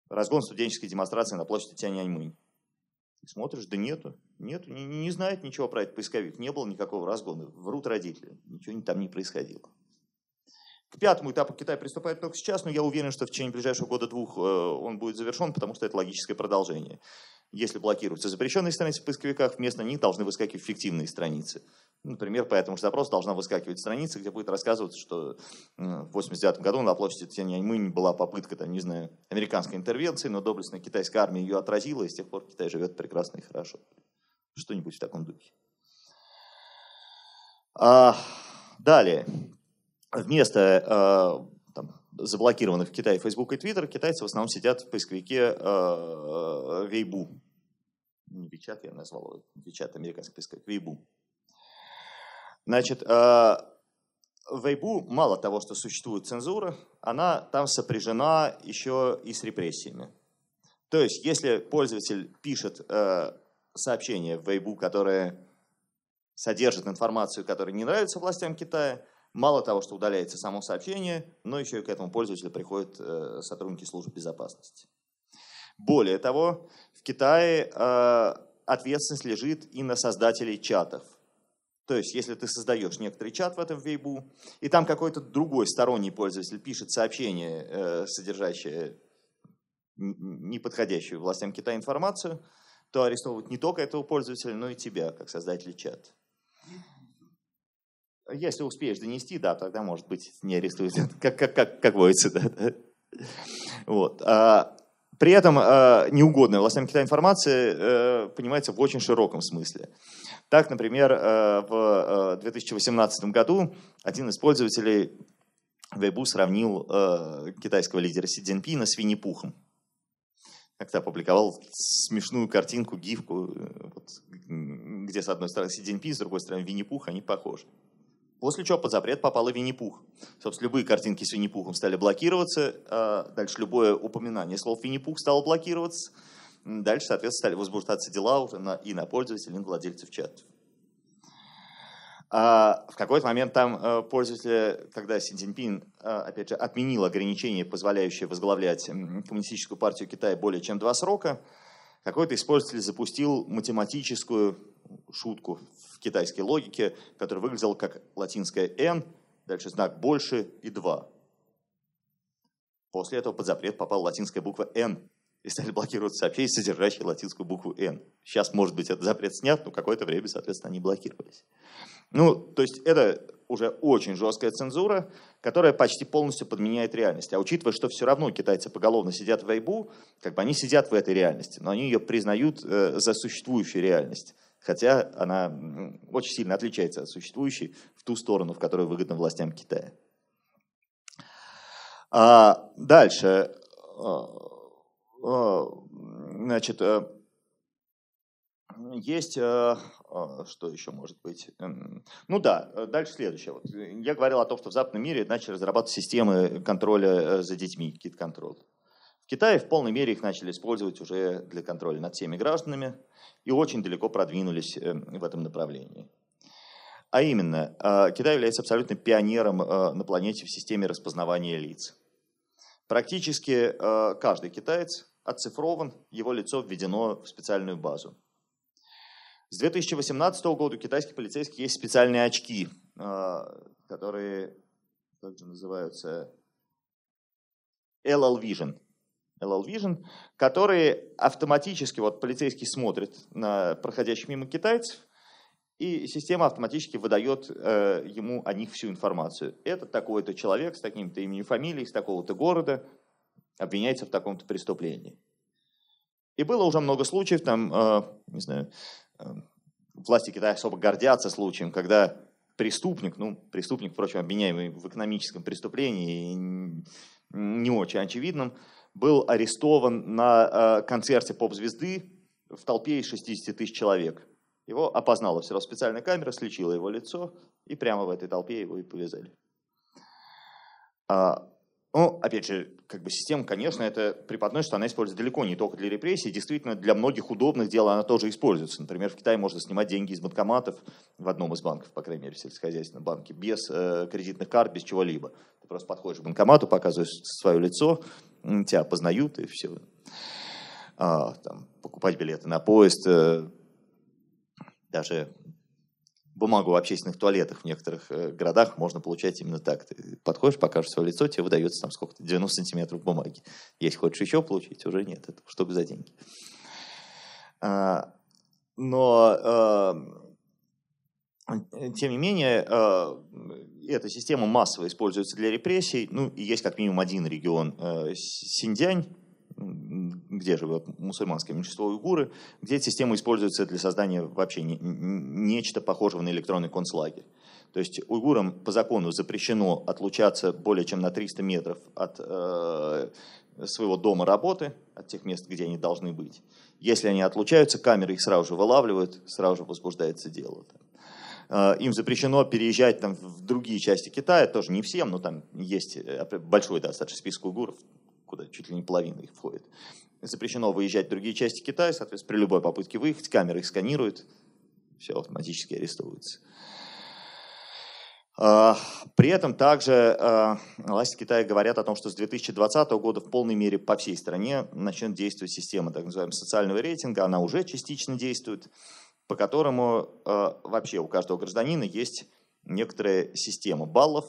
разгон студенческой демонстрации на площади Тяньаньмынь. Ты смотришь, да нету, нету, не, не знает ничего про этот поисковик, не было никакого разгона, врут родители, ничего там не происходило. К пятому этапу Китай приступает только сейчас, но я уверен, что в течение ближайшего года-двух э, он будет завершен, потому что это логическое продолжение. Если блокируются запрещенные страницы в поисковиках, вместо них должны выскакивать фиктивные страницы. Например, по этому же запросу должна выскакивать страница, где будет рассказываться, что в 89 году на площади Тяньаньмынь была попытка, там, не знаю, американской интервенции, но доблестная китайская армия ее отразила, и с тех пор Китай живет прекрасно и хорошо. Что-нибудь в таком духе. А, далее. Вместо а, там, заблокированных в Китае Facebook и Twitter, китайцы в основном сидят в поисковике а, Weibo. Не WeChat, я назвал его. WeChat, американский поисковик. Weibo. Значит, а, в Weibo мало того, что существует цензура, она там сопряжена еще и с репрессиями. То есть, если пользователь пишет э, сообщение в Weibo, которое содержит информацию, которая не нравится властям Китая, мало того, что удаляется само сообщение, но еще и к этому пользователю приходят э, сотрудники служб безопасности. Более того, в Китае э, ответственность лежит и на создателей чатов – то есть, если ты создаешь некоторый чат в этом вейбу, и там какой-то другой сторонний пользователь пишет сообщение, э, содержащее неподходящую властям Китая информацию, то арестовывают не только этого пользователя, но и тебя, как создателя чата. Если успеешь донести, да, тогда, может быть, не арестуют, (laughs) как, как, как, как водится. Да, Вот. А, при этом а, неугодная властям Китая информация э, понимается в очень широком смысле. Так, например, э, в 2018 э, году один из пользователей Weibo сравнил э, китайского лидера Си Цзиньпина с Винни-Пухом. Как-то опубликовал смешную картинку, гифку, вот, где с одной стороны Си Цзиньпин, с другой стороны Винни-Пух, они похожи. После чего под запрет попал и Винни-Пух. Собственно, любые картинки с Винни-Пухом стали блокироваться, а дальше любое упоминание слов Винни-Пух стало блокироваться, Дальше, соответственно, стали возбуждаться дела на, и на пользователей, и на владельцев чатов. А в какой-то момент там э, пользователи, когда Си Цзиньпин, э, опять же, отменил ограничения, позволяющие возглавлять Коммунистическую партию Китая более чем два срока, какой-то из пользователей запустил математическую шутку в китайской логике, которая выглядела как латинская «n», дальше знак «больше» и «2». После этого под запрет попала латинская буква «n», и стали блокировать сообщения, содержащие латинскую букву «Н». Сейчас, может быть, этот запрет снят, но какое-то время, соответственно, они блокировались. Ну, то есть это уже очень жесткая цензура, которая почти полностью подменяет реальность. А учитывая, что все равно китайцы поголовно сидят в Вейбу, как бы они сидят в этой реальности, но они ее признают э, за существующую реальность. Хотя она очень сильно отличается от существующей в ту сторону, в которую выгодно властям Китая. А дальше а, значит, э, есть, э, а, что еще может быть? Ну да, э, дальше следующее. Вот. Я говорил о том, что в западном мире начали разрабатывать системы контроля за детьми, кит-контрол. В Китае в полной мере их начали использовать уже для контроля над всеми гражданами и очень далеко продвинулись в этом направлении. А именно, Китай является абсолютно пионером на планете в системе распознавания лиц. Практически каждый китаец оцифрован, его лицо введено в специальную базу. С 2018 года у китайских полицейских есть специальные очки, а, которые как же называются LL Vision. LL Vision, которые автоматически, вот полицейский смотрит на проходящих мимо китайцев, и система автоматически выдает э, ему о них всю информацию. Это такой-то человек с таким-то именем фамилией, с такого-то города, обвиняется в таком-то преступлении. И было уже много случаев, там, э, не знаю, э, власти Китая особо гордятся случаем, когда преступник, ну, преступник, впрочем, обвиняемый в экономическом преступлении, не очень очевидном, был арестован на э, концерте поп-звезды в толпе из 60 тысяч человек. Его опознала все равно специальная камера, слечила его лицо, и прямо в этой толпе его и повязали. А, ну, опять же, как бы система, конечно, это преподносит, что она используется далеко не только для репрессий, действительно, для многих удобных дел она тоже используется. Например, в Китае можно снимать деньги из банкоматов в одном из банков, по крайней мере, в сельскохозяйственном банке, без э, кредитных карт, без чего-либо. Ты просто подходишь к банкомату, показываешь свое лицо, тебя познают и все. А, там, покупать билеты на поезд, э, даже бумагу в общественных туалетах в некоторых э, городах можно получать именно так. Ты подходишь, покажешь свое лицо, тебе выдается там сколько-то, 90 сантиметров бумаги. Если хочешь еще получить, уже нет, это штука за деньги. А, но, а, тем не менее, а, эта система массово используется для репрессий. Ну, и есть как минимум один регион, э, Синьцзянь, где живет мусульманское меньшинство уйгуры, где эта система используется для создания вообще не, нечто похожего на электронный концлагерь. То есть уйгурам по закону запрещено отлучаться более чем на 300 метров от э, своего дома работы, от тех мест, где они должны быть. Если они отлучаются, камеры их сразу же вылавливают, сразу же возбуждается дело. Э, им запрещено переезжать там, в другие части Китая, тоже не всем, но там есть э, большой достаточно список уйгуров, куда чуть ли не половина их входит. Запрещено выезжать в другие части Китая, соответственно, при любой попытке выехать, камеры их сканируют, все автоматически арестовывается. А, при этом также а, власти Китая говорят о том, что с 2020 года в полной мере по всей стране начнет действовать система так называемого социального рейтинга. Она уже частично действует, по которому а, вообще у каждого гражданина есть некоторая система баллов,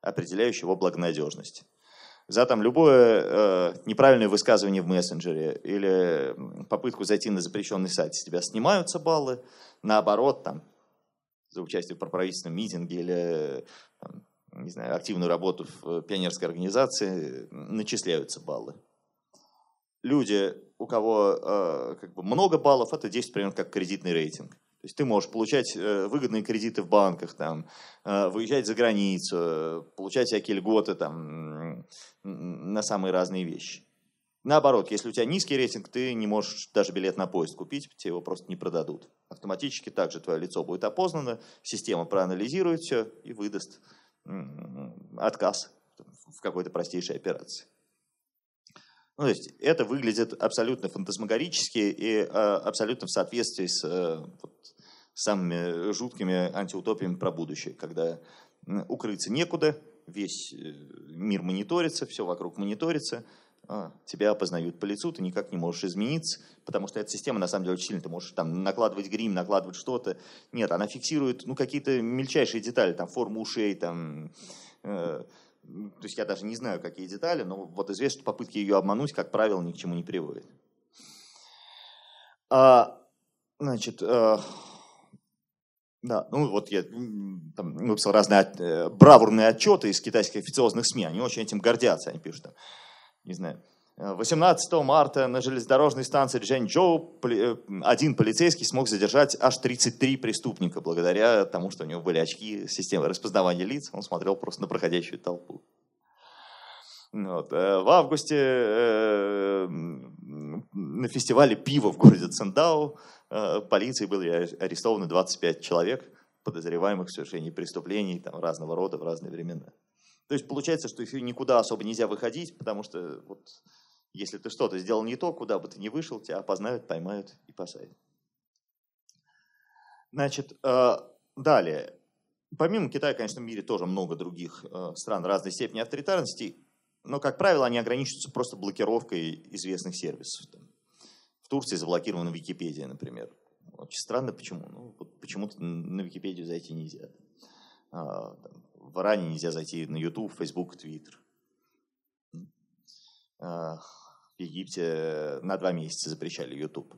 определяющая его благонадежность. За там любое э, неправильное высказывание в мессенджере или попытку зайти на запрещенный сайт с тебя снимаются баллы, наоборот, там, за участие в проправительственном митинге или там, не знаю, активную работу в пионерской организации начисляются баллы. Люди, у кого э, как бы много баллов, это действует примерно как кредитный рейтинг. То есть ты можешь получать э, выгодные кредиты в банках, там, э, выезжать за границу, получать всякие льготы там, на самые разные вещи. Наоборот, если у тебя низкий рейтинг, ты не можешь даже билет на поезд купить, тебе его просто не продадут. Автоматически также твое лицо будет опознано, система проанализирует все и выдаст отказ в какой-то простейшей операции. Ну, то есть это выглядит абсолютно фантасмагорически и э, абсолютно в соответствии с э, вот, самыми жуткими антиутопиями про будущее, когда укрыться некуда, весь э, мир мониторится, все вокруг мониторится, а, тебя опознают по лицу, ты никак не можешь измениться, потому что эта система на самом деле очень сильная. Ты можешь там накладывать грим, накладывать что-то. Нет, она фиксирует ну, какие-то мельчайшие детали, там форму ушей, там, э, то есть я даже не знаю, какие детали, но вот известно, что попытки ее обмануть, как правило, ни к чему не приводят. А, значит, э, да, ну вот я там, выписал разные э, бравурные отчеты из китайских официозных СМИ, они очень этим гордятся, они пишут там, не знаю, 18 э, марта на железнодорожной станции Джэньчжоу э, один полицейский смог задержать аж 33 преступника благодаря тому, что у него были очки системы распознавания лиц. Он смотрел просто на проходящую толпу. Вот. Э, в августе на фестивале пива в городе Цендау полицией были арестованы 25 человек, подозреваемых в совершении преступлений там, разного рода в разные времена. То есть получается, что еще никуда особо нельзя выходить, потому что вот, если ты что-то сделал не то, куда бы ты ни вышел, тебя опознают, поймают и посадят. Значит, э, далее. Помимо Китая, конечно, в мире тоже много других э, стран разной степени авторитарности, но, как правило, они ограничиваются просто блокировкой известных сервисов. В Турции заблокирована Википедия, например. Очень странно, почему. Ну, вот почему-то на Википедию зайти нельзя. А, в Иране нельзя зайти на YouTube, Facebook, Twitter. В Египте на два месяца запрещали YouTube.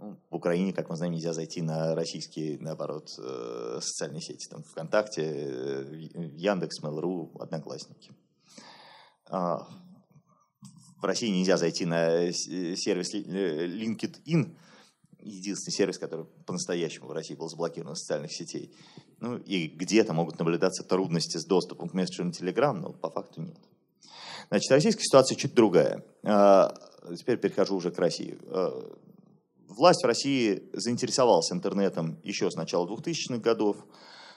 Ну, в Украине, как мы знаем, нельзя зайти на российские, наоборот, э, социальные сети. Там ВКонтакте, э, Яндекс, Mail.ru, Одноклассники. А, в России нельзя зайти на сервис LinkedIn, единственный сервис, который по-настоящему в России был заблокирован социальных сетей. Ну и где-то могут наблюдаться трудности с доступом к мессенджерам Telegram, но по факту нет. Значит, российская ситуация чуть другая. А, теперь перехожу уже к России. А, власть в России заинтересовалась интернетом еще с начала 2000-х годов.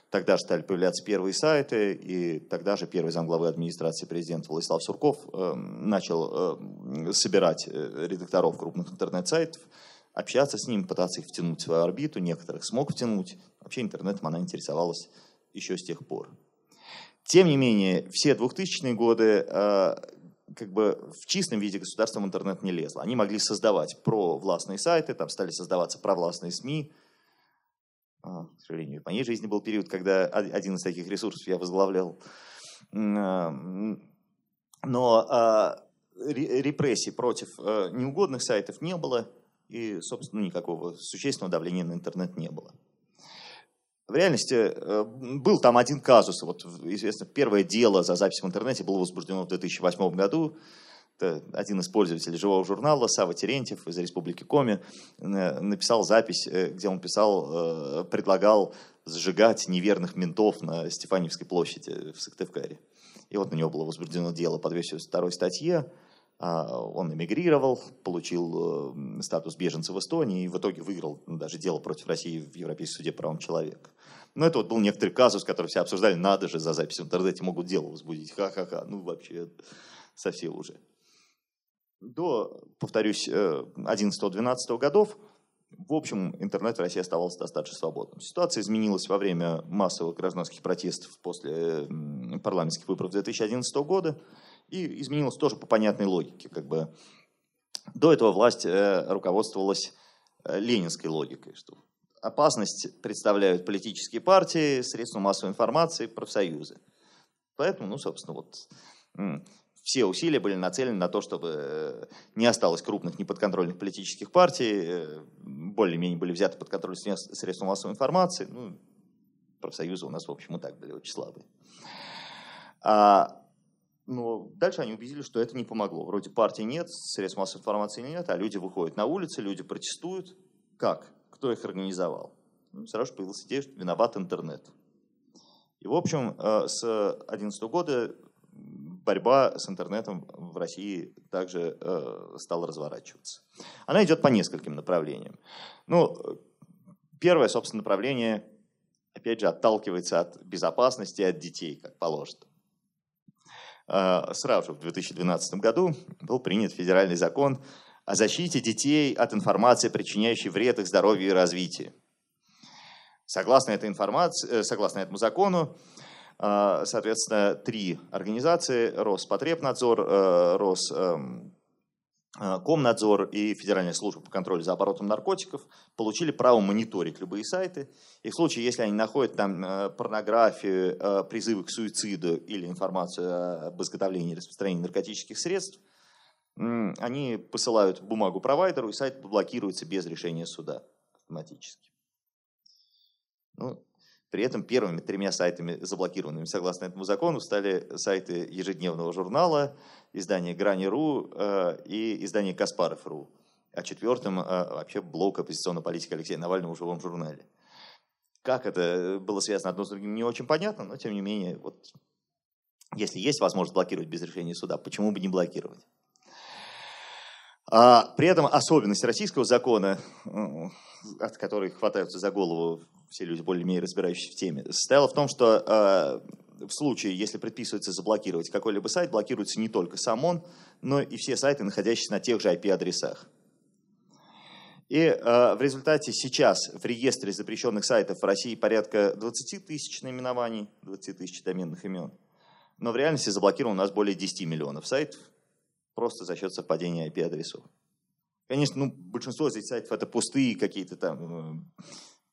Тогда же стали появляться первые сайты, и тогда же первый замглавы администрации президента Владислав Сурков э, начал собирать э, редакторов крупных интернет-сайтов, общаться с ними, пытаться их втянуть в свою орбиту, некоторых смог втянуть. Вообще интернетом она интересовалась еще с тех пор. Тем не менее, все 2000-е годы э, как бы в чистом виде государство в интернет не лезло. Они могли создавать провластные сайты, там стали создаваться провластные СМИ. А, к сожалению, в моей жизни был период, когда один из таких ресурсов я возглавлял. А, но а, репрессий против неугодных сайтов не было и, собственно, никакого существенного давления на интернет не было. В реальности э, был там один казус. Вот, известно, первое дело за запись в интернете было возбуждено в 2008 году. это один из пользователей живого журнала, Сава Терентьев из Республики Коми, написал запись, где он писал, предлагал сжигать неверных ментов на Стефаневской площади в Сыктывкаре. И вот на него было возбуждено дело по 202 статье. А, он эмигрировал, получил э, статус беженца в Эстонии и в итоге выиграл даже дело против России в Европейском суде по правам человека. Но это вот был некоторый казус, который все обсуждали, надо же за запись в интернете могут дело возбудить, ха-ха-ха, ну вообще совсем уже. До, повторюсь, 11-12 э, годов, в общем, интернет в России оставался достаточно свободным. Ситуация изменилась во время массовых гражданских протестов после парламентских выборов 2011 года и изменилась тоже по понятной логике. Как бы до этого власть э, руководствовалась э, ленинской логикой, что опасность представляют политические партии, средства массовой информации, профсоюзы. Поэтому, ну, собственно, вот все усилия были нацелены на то, чтобы э, не осталось крупных неподконтрольных политических партий, более-менее были взяты под контроль средства массовой информации. Ну, профсоюзы у нас, в общем, и так были очень слабые. А но дальше они убедились, что это не помогло. Вроде партии нет, средств массовой информации нет, а люди выходят на улицы, люди протестуют. Как? Кто их организовал? Ну, сразу же появилась идея, что виноват интернет. И, в общем, э, с 2011 года борьба с интернетом в России также э, стала разворачиваться. Она идет по нескольким направлениям. Ну, первое, собственно, направление, опять же, отталкивается от безопасности, от детей, как положено. А, сразу же в 2012 году был принят федеральный закон о защите детей от информации, причиняющей вред их здоровью и развитию. Согласно этой информации, э, согласно этому закону, а, соответственно, три организации, Роспотребнадзор, э, Рос эм, Э, и Федеральная служба по контролю за оборотом наркотиков получили право мониторить любые сайты. И в случае, если они находят там э, порнографию, э, призывы к суициду или информацию об изготовлении и распространении наркотических средств, они посылают бумагу провайдеру, и сайт блокируется без решения суда автоматически. Ну, при этом первыми тремя сайтами, заблокированными согласно этому закону, стали сайты ежедневного журнала, издание Грани.ру э, и издание Каспаров.ру. А четвертым э, вообще блок оппозиционной политики Алексея Навального в живом журнале. Как это было связано одно с другим, не очень понятно, но тем не менее, вот, если есть возможность блокировать без решения суда, почему бы не блокировать? А, при этом особенность российского закона, от которой хватаются за голову все люди более-менее разбирающиеся в теме, состояла в том, что э, в случае, если предписывается заблокировать какой-либо сайт, блокируется не только сам он, но и все сайты, находящиеся на тех же IP-адресах. И э, в результате сейчас в реестре запрещенных сайтов в России порядка 20 тысяч наименований, 20 тысяч доменных имен. Но в реальности заблокировано у нас более 10 миллионов сайтов просто за счет совпадения IP-адресов. Конечно, ну, большинство этих сайтов это пустые какие-то там э,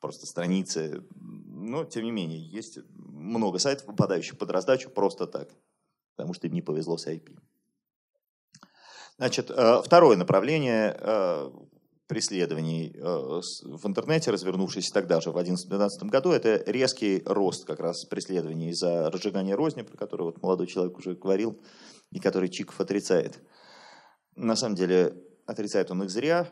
просто страницы. Но, тем не менее, есть много сайтов, попадающих под раздачу просто так, потому что им не повезло с IP. Значит, э, второе направление э, преследований в интернете, развернувшееся тогда же в 2011-2012 году, это резкий рост как раз преследований за разжигание розни, про который вот молодой человек уже говорил, и который Чиков отрицает. На самом деле, отрицает он их зря.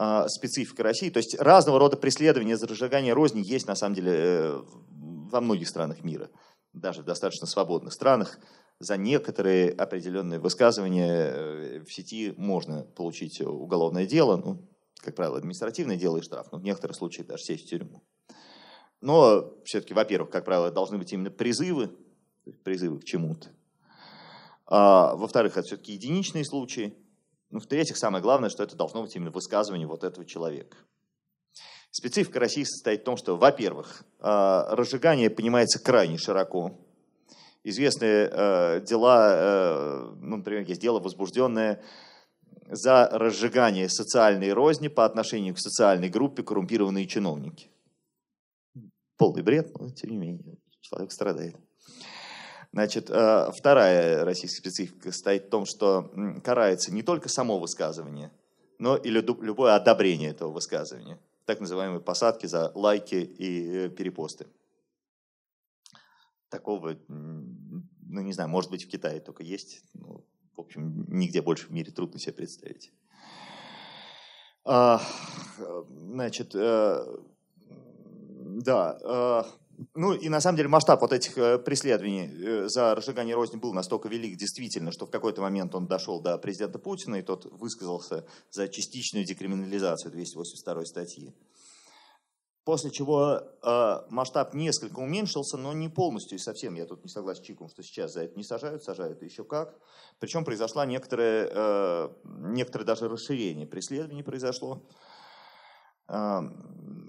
А, специфика России. То есть разного рода преследования разжигание розни есть на самом деле э, во многих странах мира. Даже в достаточно свободных странах за некоторые определенные высказывания э, в сети можно получить уголовное дело, ну, как правило, административное дело и штраф, но в некоторых случаях даже сесть в тюрьму. Но все-таки, во-первых, как правило, должны быть именно призывы, призывы к чему-то. А, во-вторых, это все-таки единичные случаи. Ну, в-третьих, самое главное, что это должно быть именно высказывание вот этого человека. Специфика России состоит в том, что, во-первых, а, разжигание понимается крайне широко. Известные э, дела, э, ну, например, есть дело возбужденное за разжигание социальной розни по отношению к социальной группе коррумпированные чиновники. Полный бред, но тем не менее, человек страдает. Значит, э, вторая российская специфика стоит в том, что карается не только само высказывание, но и любое одобрение этого высказывания. Так называемые посадки за лайки и э, перепосты. Такого, ну не знаю, может быть в Китае только есть, ну, в общем, нигде больше в мире трудно себе представить. А, значит, э, да, э, ну и на самом деле масштаб вот этих э, преследований э, за разжигание розни был настолько велик действительно, что в какой-то момент он дошел до президента Путина, и тот высказался за частичную декриминализацию 282 статьи. После чего э, масштаб несколько уменьшился, но не полностью и совсем. Я тут не согласен с Чиком, что сейчас за это не сажают, сажают еще как. Причем произошло некоторое, э, некоторое даже расширение преследований произошло. Э,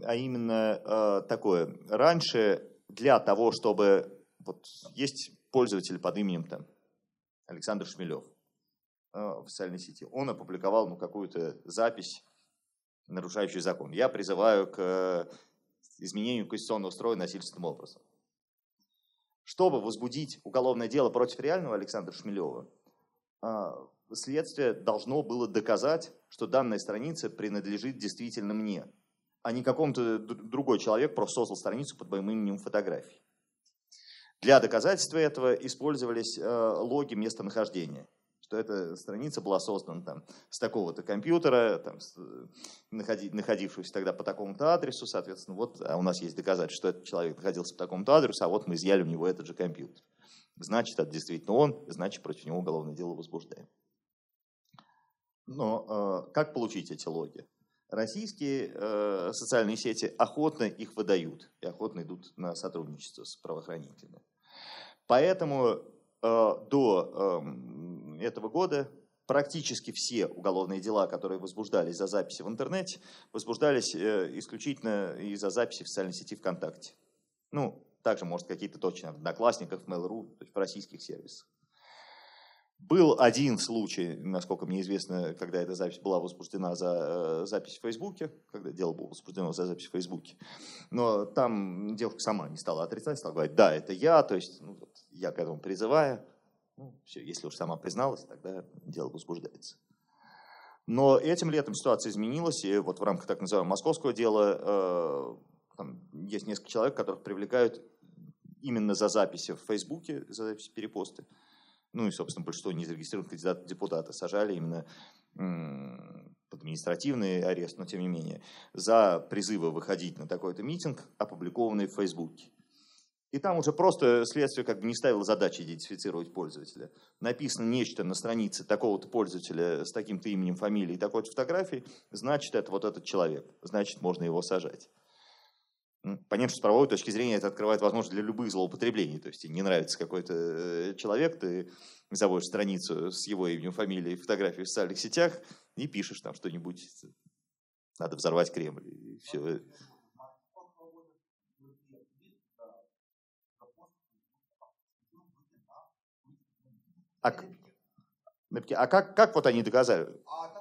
а именно э, такое. Раньше для того, чтобы... Вот есть пользователь под именем там, Александр Шмелев э, в социальной сети. Он опубликовал ну, какую-то запись, нарушающую закон. Я призываю к изменению конституционного строя насильственным образом. Чтобы возбудить уголовное дело против реального Александра Шмелева, а, следствие должно было доказать, что данная страница принадлежит действительно мне, а не какому-то другой человек просто создал страницу под моим именем фотографии. Для доказательства этого использовались э, логи местонахождения – что эта страница была создана там, с такого-то компьютера, там, с, находи, находившегося тогда по такому-то адресу, соответственно, вот а у нас есть доказательство, что этот человек находился по такому-то адресу, а вот мы изъяли у него этот же компьютер. Значит, это действительно он, значит, против него уголовное дело возбуждаем. Но э, как получить эти логи? Российские э, социальные сети охотно их выдают и охотно идут на сотрудничество с правоохранителями. Поэтому Э, до эм, этого года практически все уголовные дела, которые возбуждались за записи в интернете, возбуждались э, исключительно из-за записи в социальной сети ВКонтакте. Ну, также, может, какие-то точно в Одноклассниках, в Mail.ru, то есть в российских сервисах. Был один случай, насколько мне известно, когда эта запись была возбуждена за э, запись в Фейсбуке, когда дело было возбуждено за запись в Фейсбуке. Но там девушка сама не стала отрицать, стала говорить, да, это я, то есть ну, вот, я к этому призываю. Ну, все, если уж сама призналась, тогда дело возбуждается. Но этим летом ситуация изменилась, и вот в рамках так называемого московского дела э, там есть несколько человек, которых привлекают именно за записи в Фейсбуке, за записи перепосты ну и, собственно, большинство незарегистрированных кандидатов в депутаты сажали именно административный арест, но тем не менее, за призывы выходить на такой-то митинг, опубликованный в Фейсбуке. И там уже просто следствие как бы не ставило задачи идентифицировать пользователя. Написано нечто на странице такого-то пользователя с таким-то именем, фамилией, такой-то фотографией, значит, это вот этот человек, значит, можно его сажать. Понятно, что с правовой точки зрения это открывает возможность для любых злоупотреблений. То есть не нравится какой-то э, человек, ты заводишь страницу с его именем, фамилией, фотографией в социальных сетях и пишешь там что-нибудь. Надо взорвать Кремль. И все. А, а как, как вот они доказали? А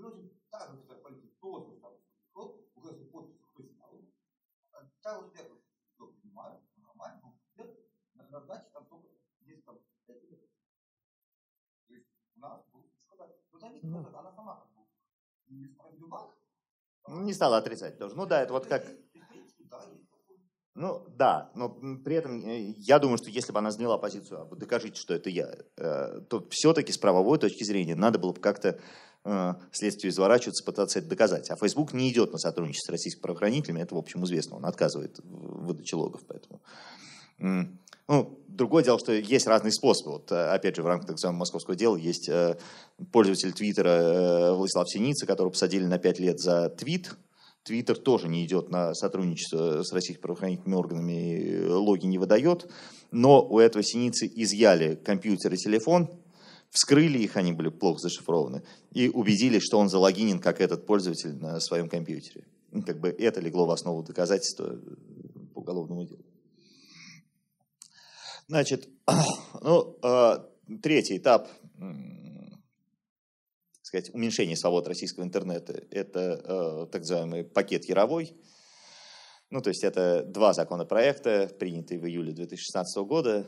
Выносим также писать политик тоже там пришел, уже с подписью христиан. Чарльз Петрус все понимает, нормально, но лет назначить там только 10 там 5 лет. То есть у нас был сказать, ну зависит, ну, она сама как бы не справедлива. Не стала отрицать тоже. Ну да, это вот как... Ну да, но при этом э, я думаю, что если бы она заняла позицию, а докажите, что это я, э, то все-таки с правовой точки зрения надо было бы как-то э, следствию изворачиваться, пытаться это доказать. А Facebook не идет на сотрудничество с российскими правоохранителями, это, в общем, известно, он отказывает в выдаче логов, поэтому... Ну, другое дело, что есть разные способы. Вот, опять же, в рамках так называемого московского дела есть пользователь Твиттера Владислав Синица, которого посадили на 5 лет за твит, Твиттер тоже не идет на сотрудничество с российскими правоохранительными органами, логи не выдает, но у этого синицы изъяли компьютер и телефон, вскрыли их, они были плохо зашифрованы, и убедились, что он залогинен, как этот пользователь на своем компьютере. Ну, как бы это легло в основу доказательства по уголовному делу. Значит, (clears throat) ну, э, третий этап сказать, уменьшения свобод российского интернета – это э, так называемый пакет Яровой. Ну, то есть это два законопроекта, принятые в июле 2016 года,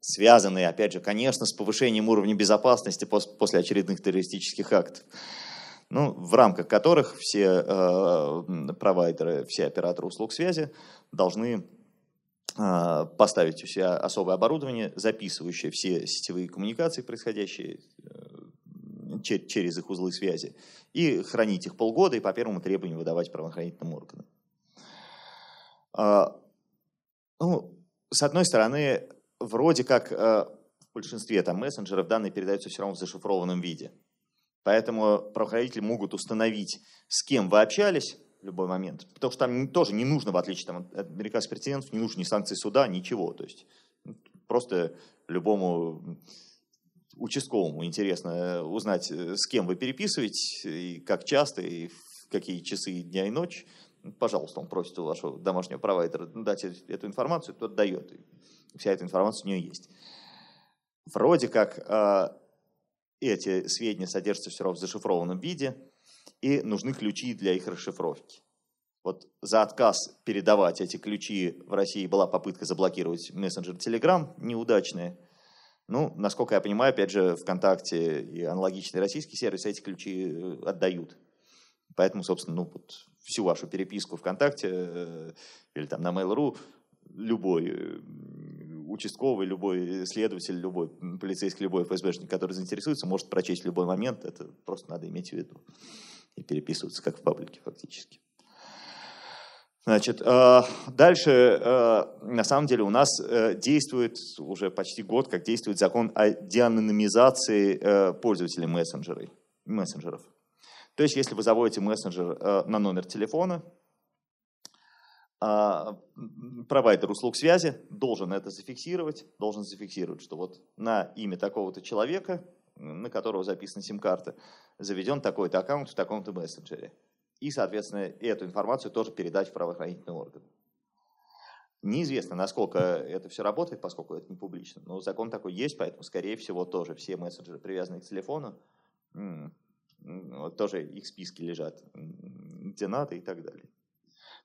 связанные, опять же, конечно, с повышением уровня безопасности после очередных террористических актов. Ну, в рамках которых все э, провайдеры, все операторы услуг связи должны поставить у себя особое оборудование, записывающее все сетевые коммуникации, происходящие э, через их узлы связи, и хранить их полгода и по первому требованию выдавать правоохранительным органам. А, ну, с одной стороны, вроде как э, в большинстве там, мессенджеров данные передаются все равно в зашифрованном виде. Поэтому правоохранители могут установить, с кем вы общались в любой момент. Потому что там тоже не нужно, в отличие там, от американских прецедентов, не нужны ни санкции суда, ничего. То есть ну, просто любому участковому интересно э, узнать, э, с кем вы переписываетесь, и как часто, и в какие часы дня и ночь пожалуйста, он просит у вашего домашнего провайдера дать эту информацию, тот дает. Вся эта информация у нее есть. Вроде как э, эти сведения содержатся все равно в зашифрованном виде, и нужны ключи для их расшифровки. Вот за отказ передавать эти ключи в России была попытка заблокировать мессенджер Telegram, неудачная. Ну, насколько я понимаю, опять же, ВКонтакте и аналогичные российские сервисы эти ключи э, отдают. Поэтому, собственно, ну, вот всю вашу переписку ВКонтакте э, или там на Mail.ru любой э, участковый, любой следователь, любой полицейский, любой ФСБшник, который заинтересуется, может прочесть в любой момент. Это просто надо иметь в виду. И переписываться, как в паблике фактически. Значит, э, дальше, на самом деле, у нас действует уже почти год, как действует закон о деанонимизации пользователей мессенджеров. То есть, если вы заводите мессенджер э, на номер телефона, а, провайдер услуг связи должен это зафиксировать, должен зафиксировать, что вот на имя такого-то человека, на которого записана сим-карта, заведен такой-то аккаунт в таком-то мессенджере. И, соответственно, эту информацию тоже передать в правоохранительные органы. Неизвестно, насколько это все работает, поскольку это не публично, но закон такой есть, поэтому, скорее всего, тоже все мессенджеры, привязанные к телефону, тоже их списки лежат, где надо и так далее.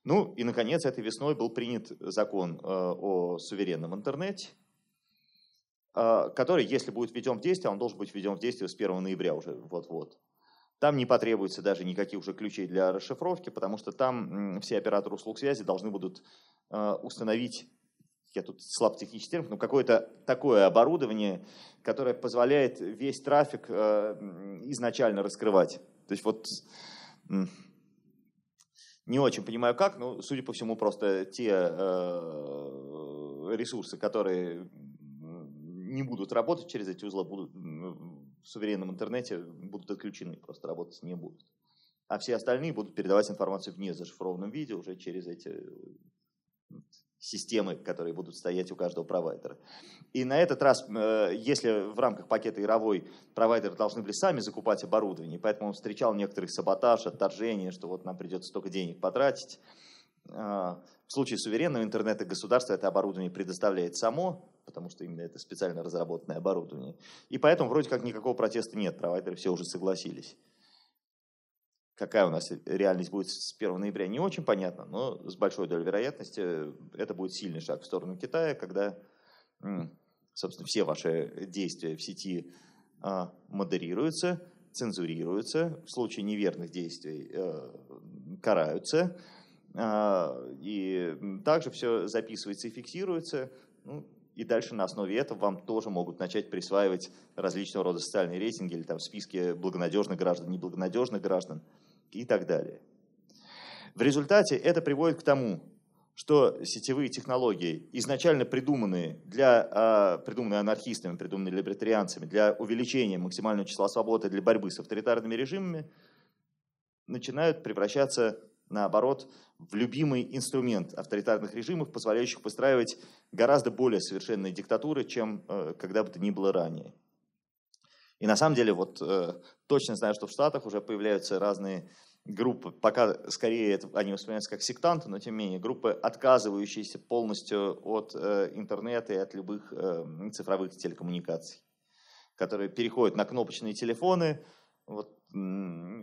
Ну и, наконец, этой весной был принят закон э, о суверенном интернете, который, если будет введен в действие, он должен быть введен в действие с 1 ноября уже вот-вот. Там не потребуется даже никаких уже ключей для расшифровки, потому что там все операторы услуг связи должны будут э, установить я тут слаб технический термин, но какое-то такое оборудование, которое позволяет весь трафик э, изначально раскрывать. То есть вот не очень понимаю как, но судя по всему просто те ресурсы, которые не будут работать через эти узлы, будут в суверенном интернете будут отключены, просто работать не будут. А все остальные будут передавать информацию в незашифрованном виде уже через эти системы, которые будут стоять у каждого провайдера. И на этот раз, э, если в рамках пакета Яровой провайдеры должны были сами закупать оборудование, поэтому он встречал некоторых саботаж, отторжение, что вот нам придется столько денег потратить. А, в случае суверенного интернета государство это оборудование предоставляет само, потому что именно это специально разработанное оборудование. И поэтому вроде как никакого протеста нет, провайдеры все уже согласились. Какая у нас реальность будет с 1 ноября, не очень понятно, но с большой долей вероятности это будет сильный шаг в сторону Китая, когда, собственно, все ваши действия в сети а, модерируются, цензурируются, в случае неверных действий э, караются, а, и также все записывается и фиксируется, ну, и дальше на основе этого вам тоже могут начать присваивать различного рода социальные рейтинги или там списки благонадежных граждан, неблагонадежных граждан и так далее. В результате это приводит к тому, что сетевые технологии, изначально придуманные, для, а, придуманные анархистами, придуманные либертарианцами для увеличения максимального числа свободы для борьбы с авторитарными режимами, начинают превращаться, наоборот, в любимый инструмент авторитарных режимов, позволяющих постраивать гораздо более совершенные диктатуры, чем э, когда бы то ни было ранее. И на самом деле, вот э, точно знаю, что в Штатах уже появляются разные группы, пока скорее это, они воспринимаются как сектанты, но тем не менее, группы, отказывающиеся полностью от э, интернета и от любых э, цифровых телекоммуникаций, которые переходят на кнопочные телефоны, вот,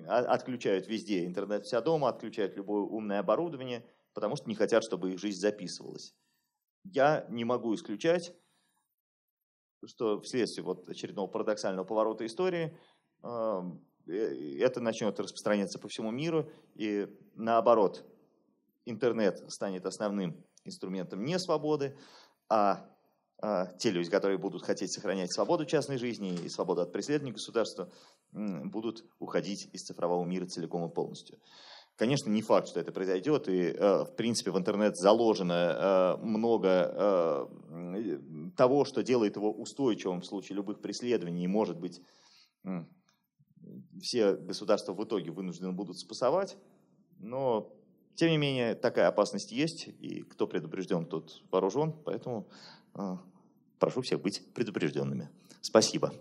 отключают везде интернет вся дома, отключают любое умное оборудование, потому что не хотят, чтобы их жизнь записывалась. Я не могу исключать, что вследствие вот очередного парадоксального поворота истории это начнет распространяться по всему миру, и наоборот, интернет станет основным инструментом не свободы, а те люди, которые будут хотеть сохранять свободу частной жизни и свободу от преследования государства, будут уходить из цифрового мира целиком и полностью. Конечно, не факт, что это произойдет, и, э, в принципе, в интернет заложено э, много э, того, что делает его устойчивым в случае любых преследований, и, может быть, все государства в итоге вынуждены будут спасовать, но тем не менее такая опасность есть, и кто предупрежден, тот вооружен, поэтому прошу всех быть предупрежденными. Спасибо.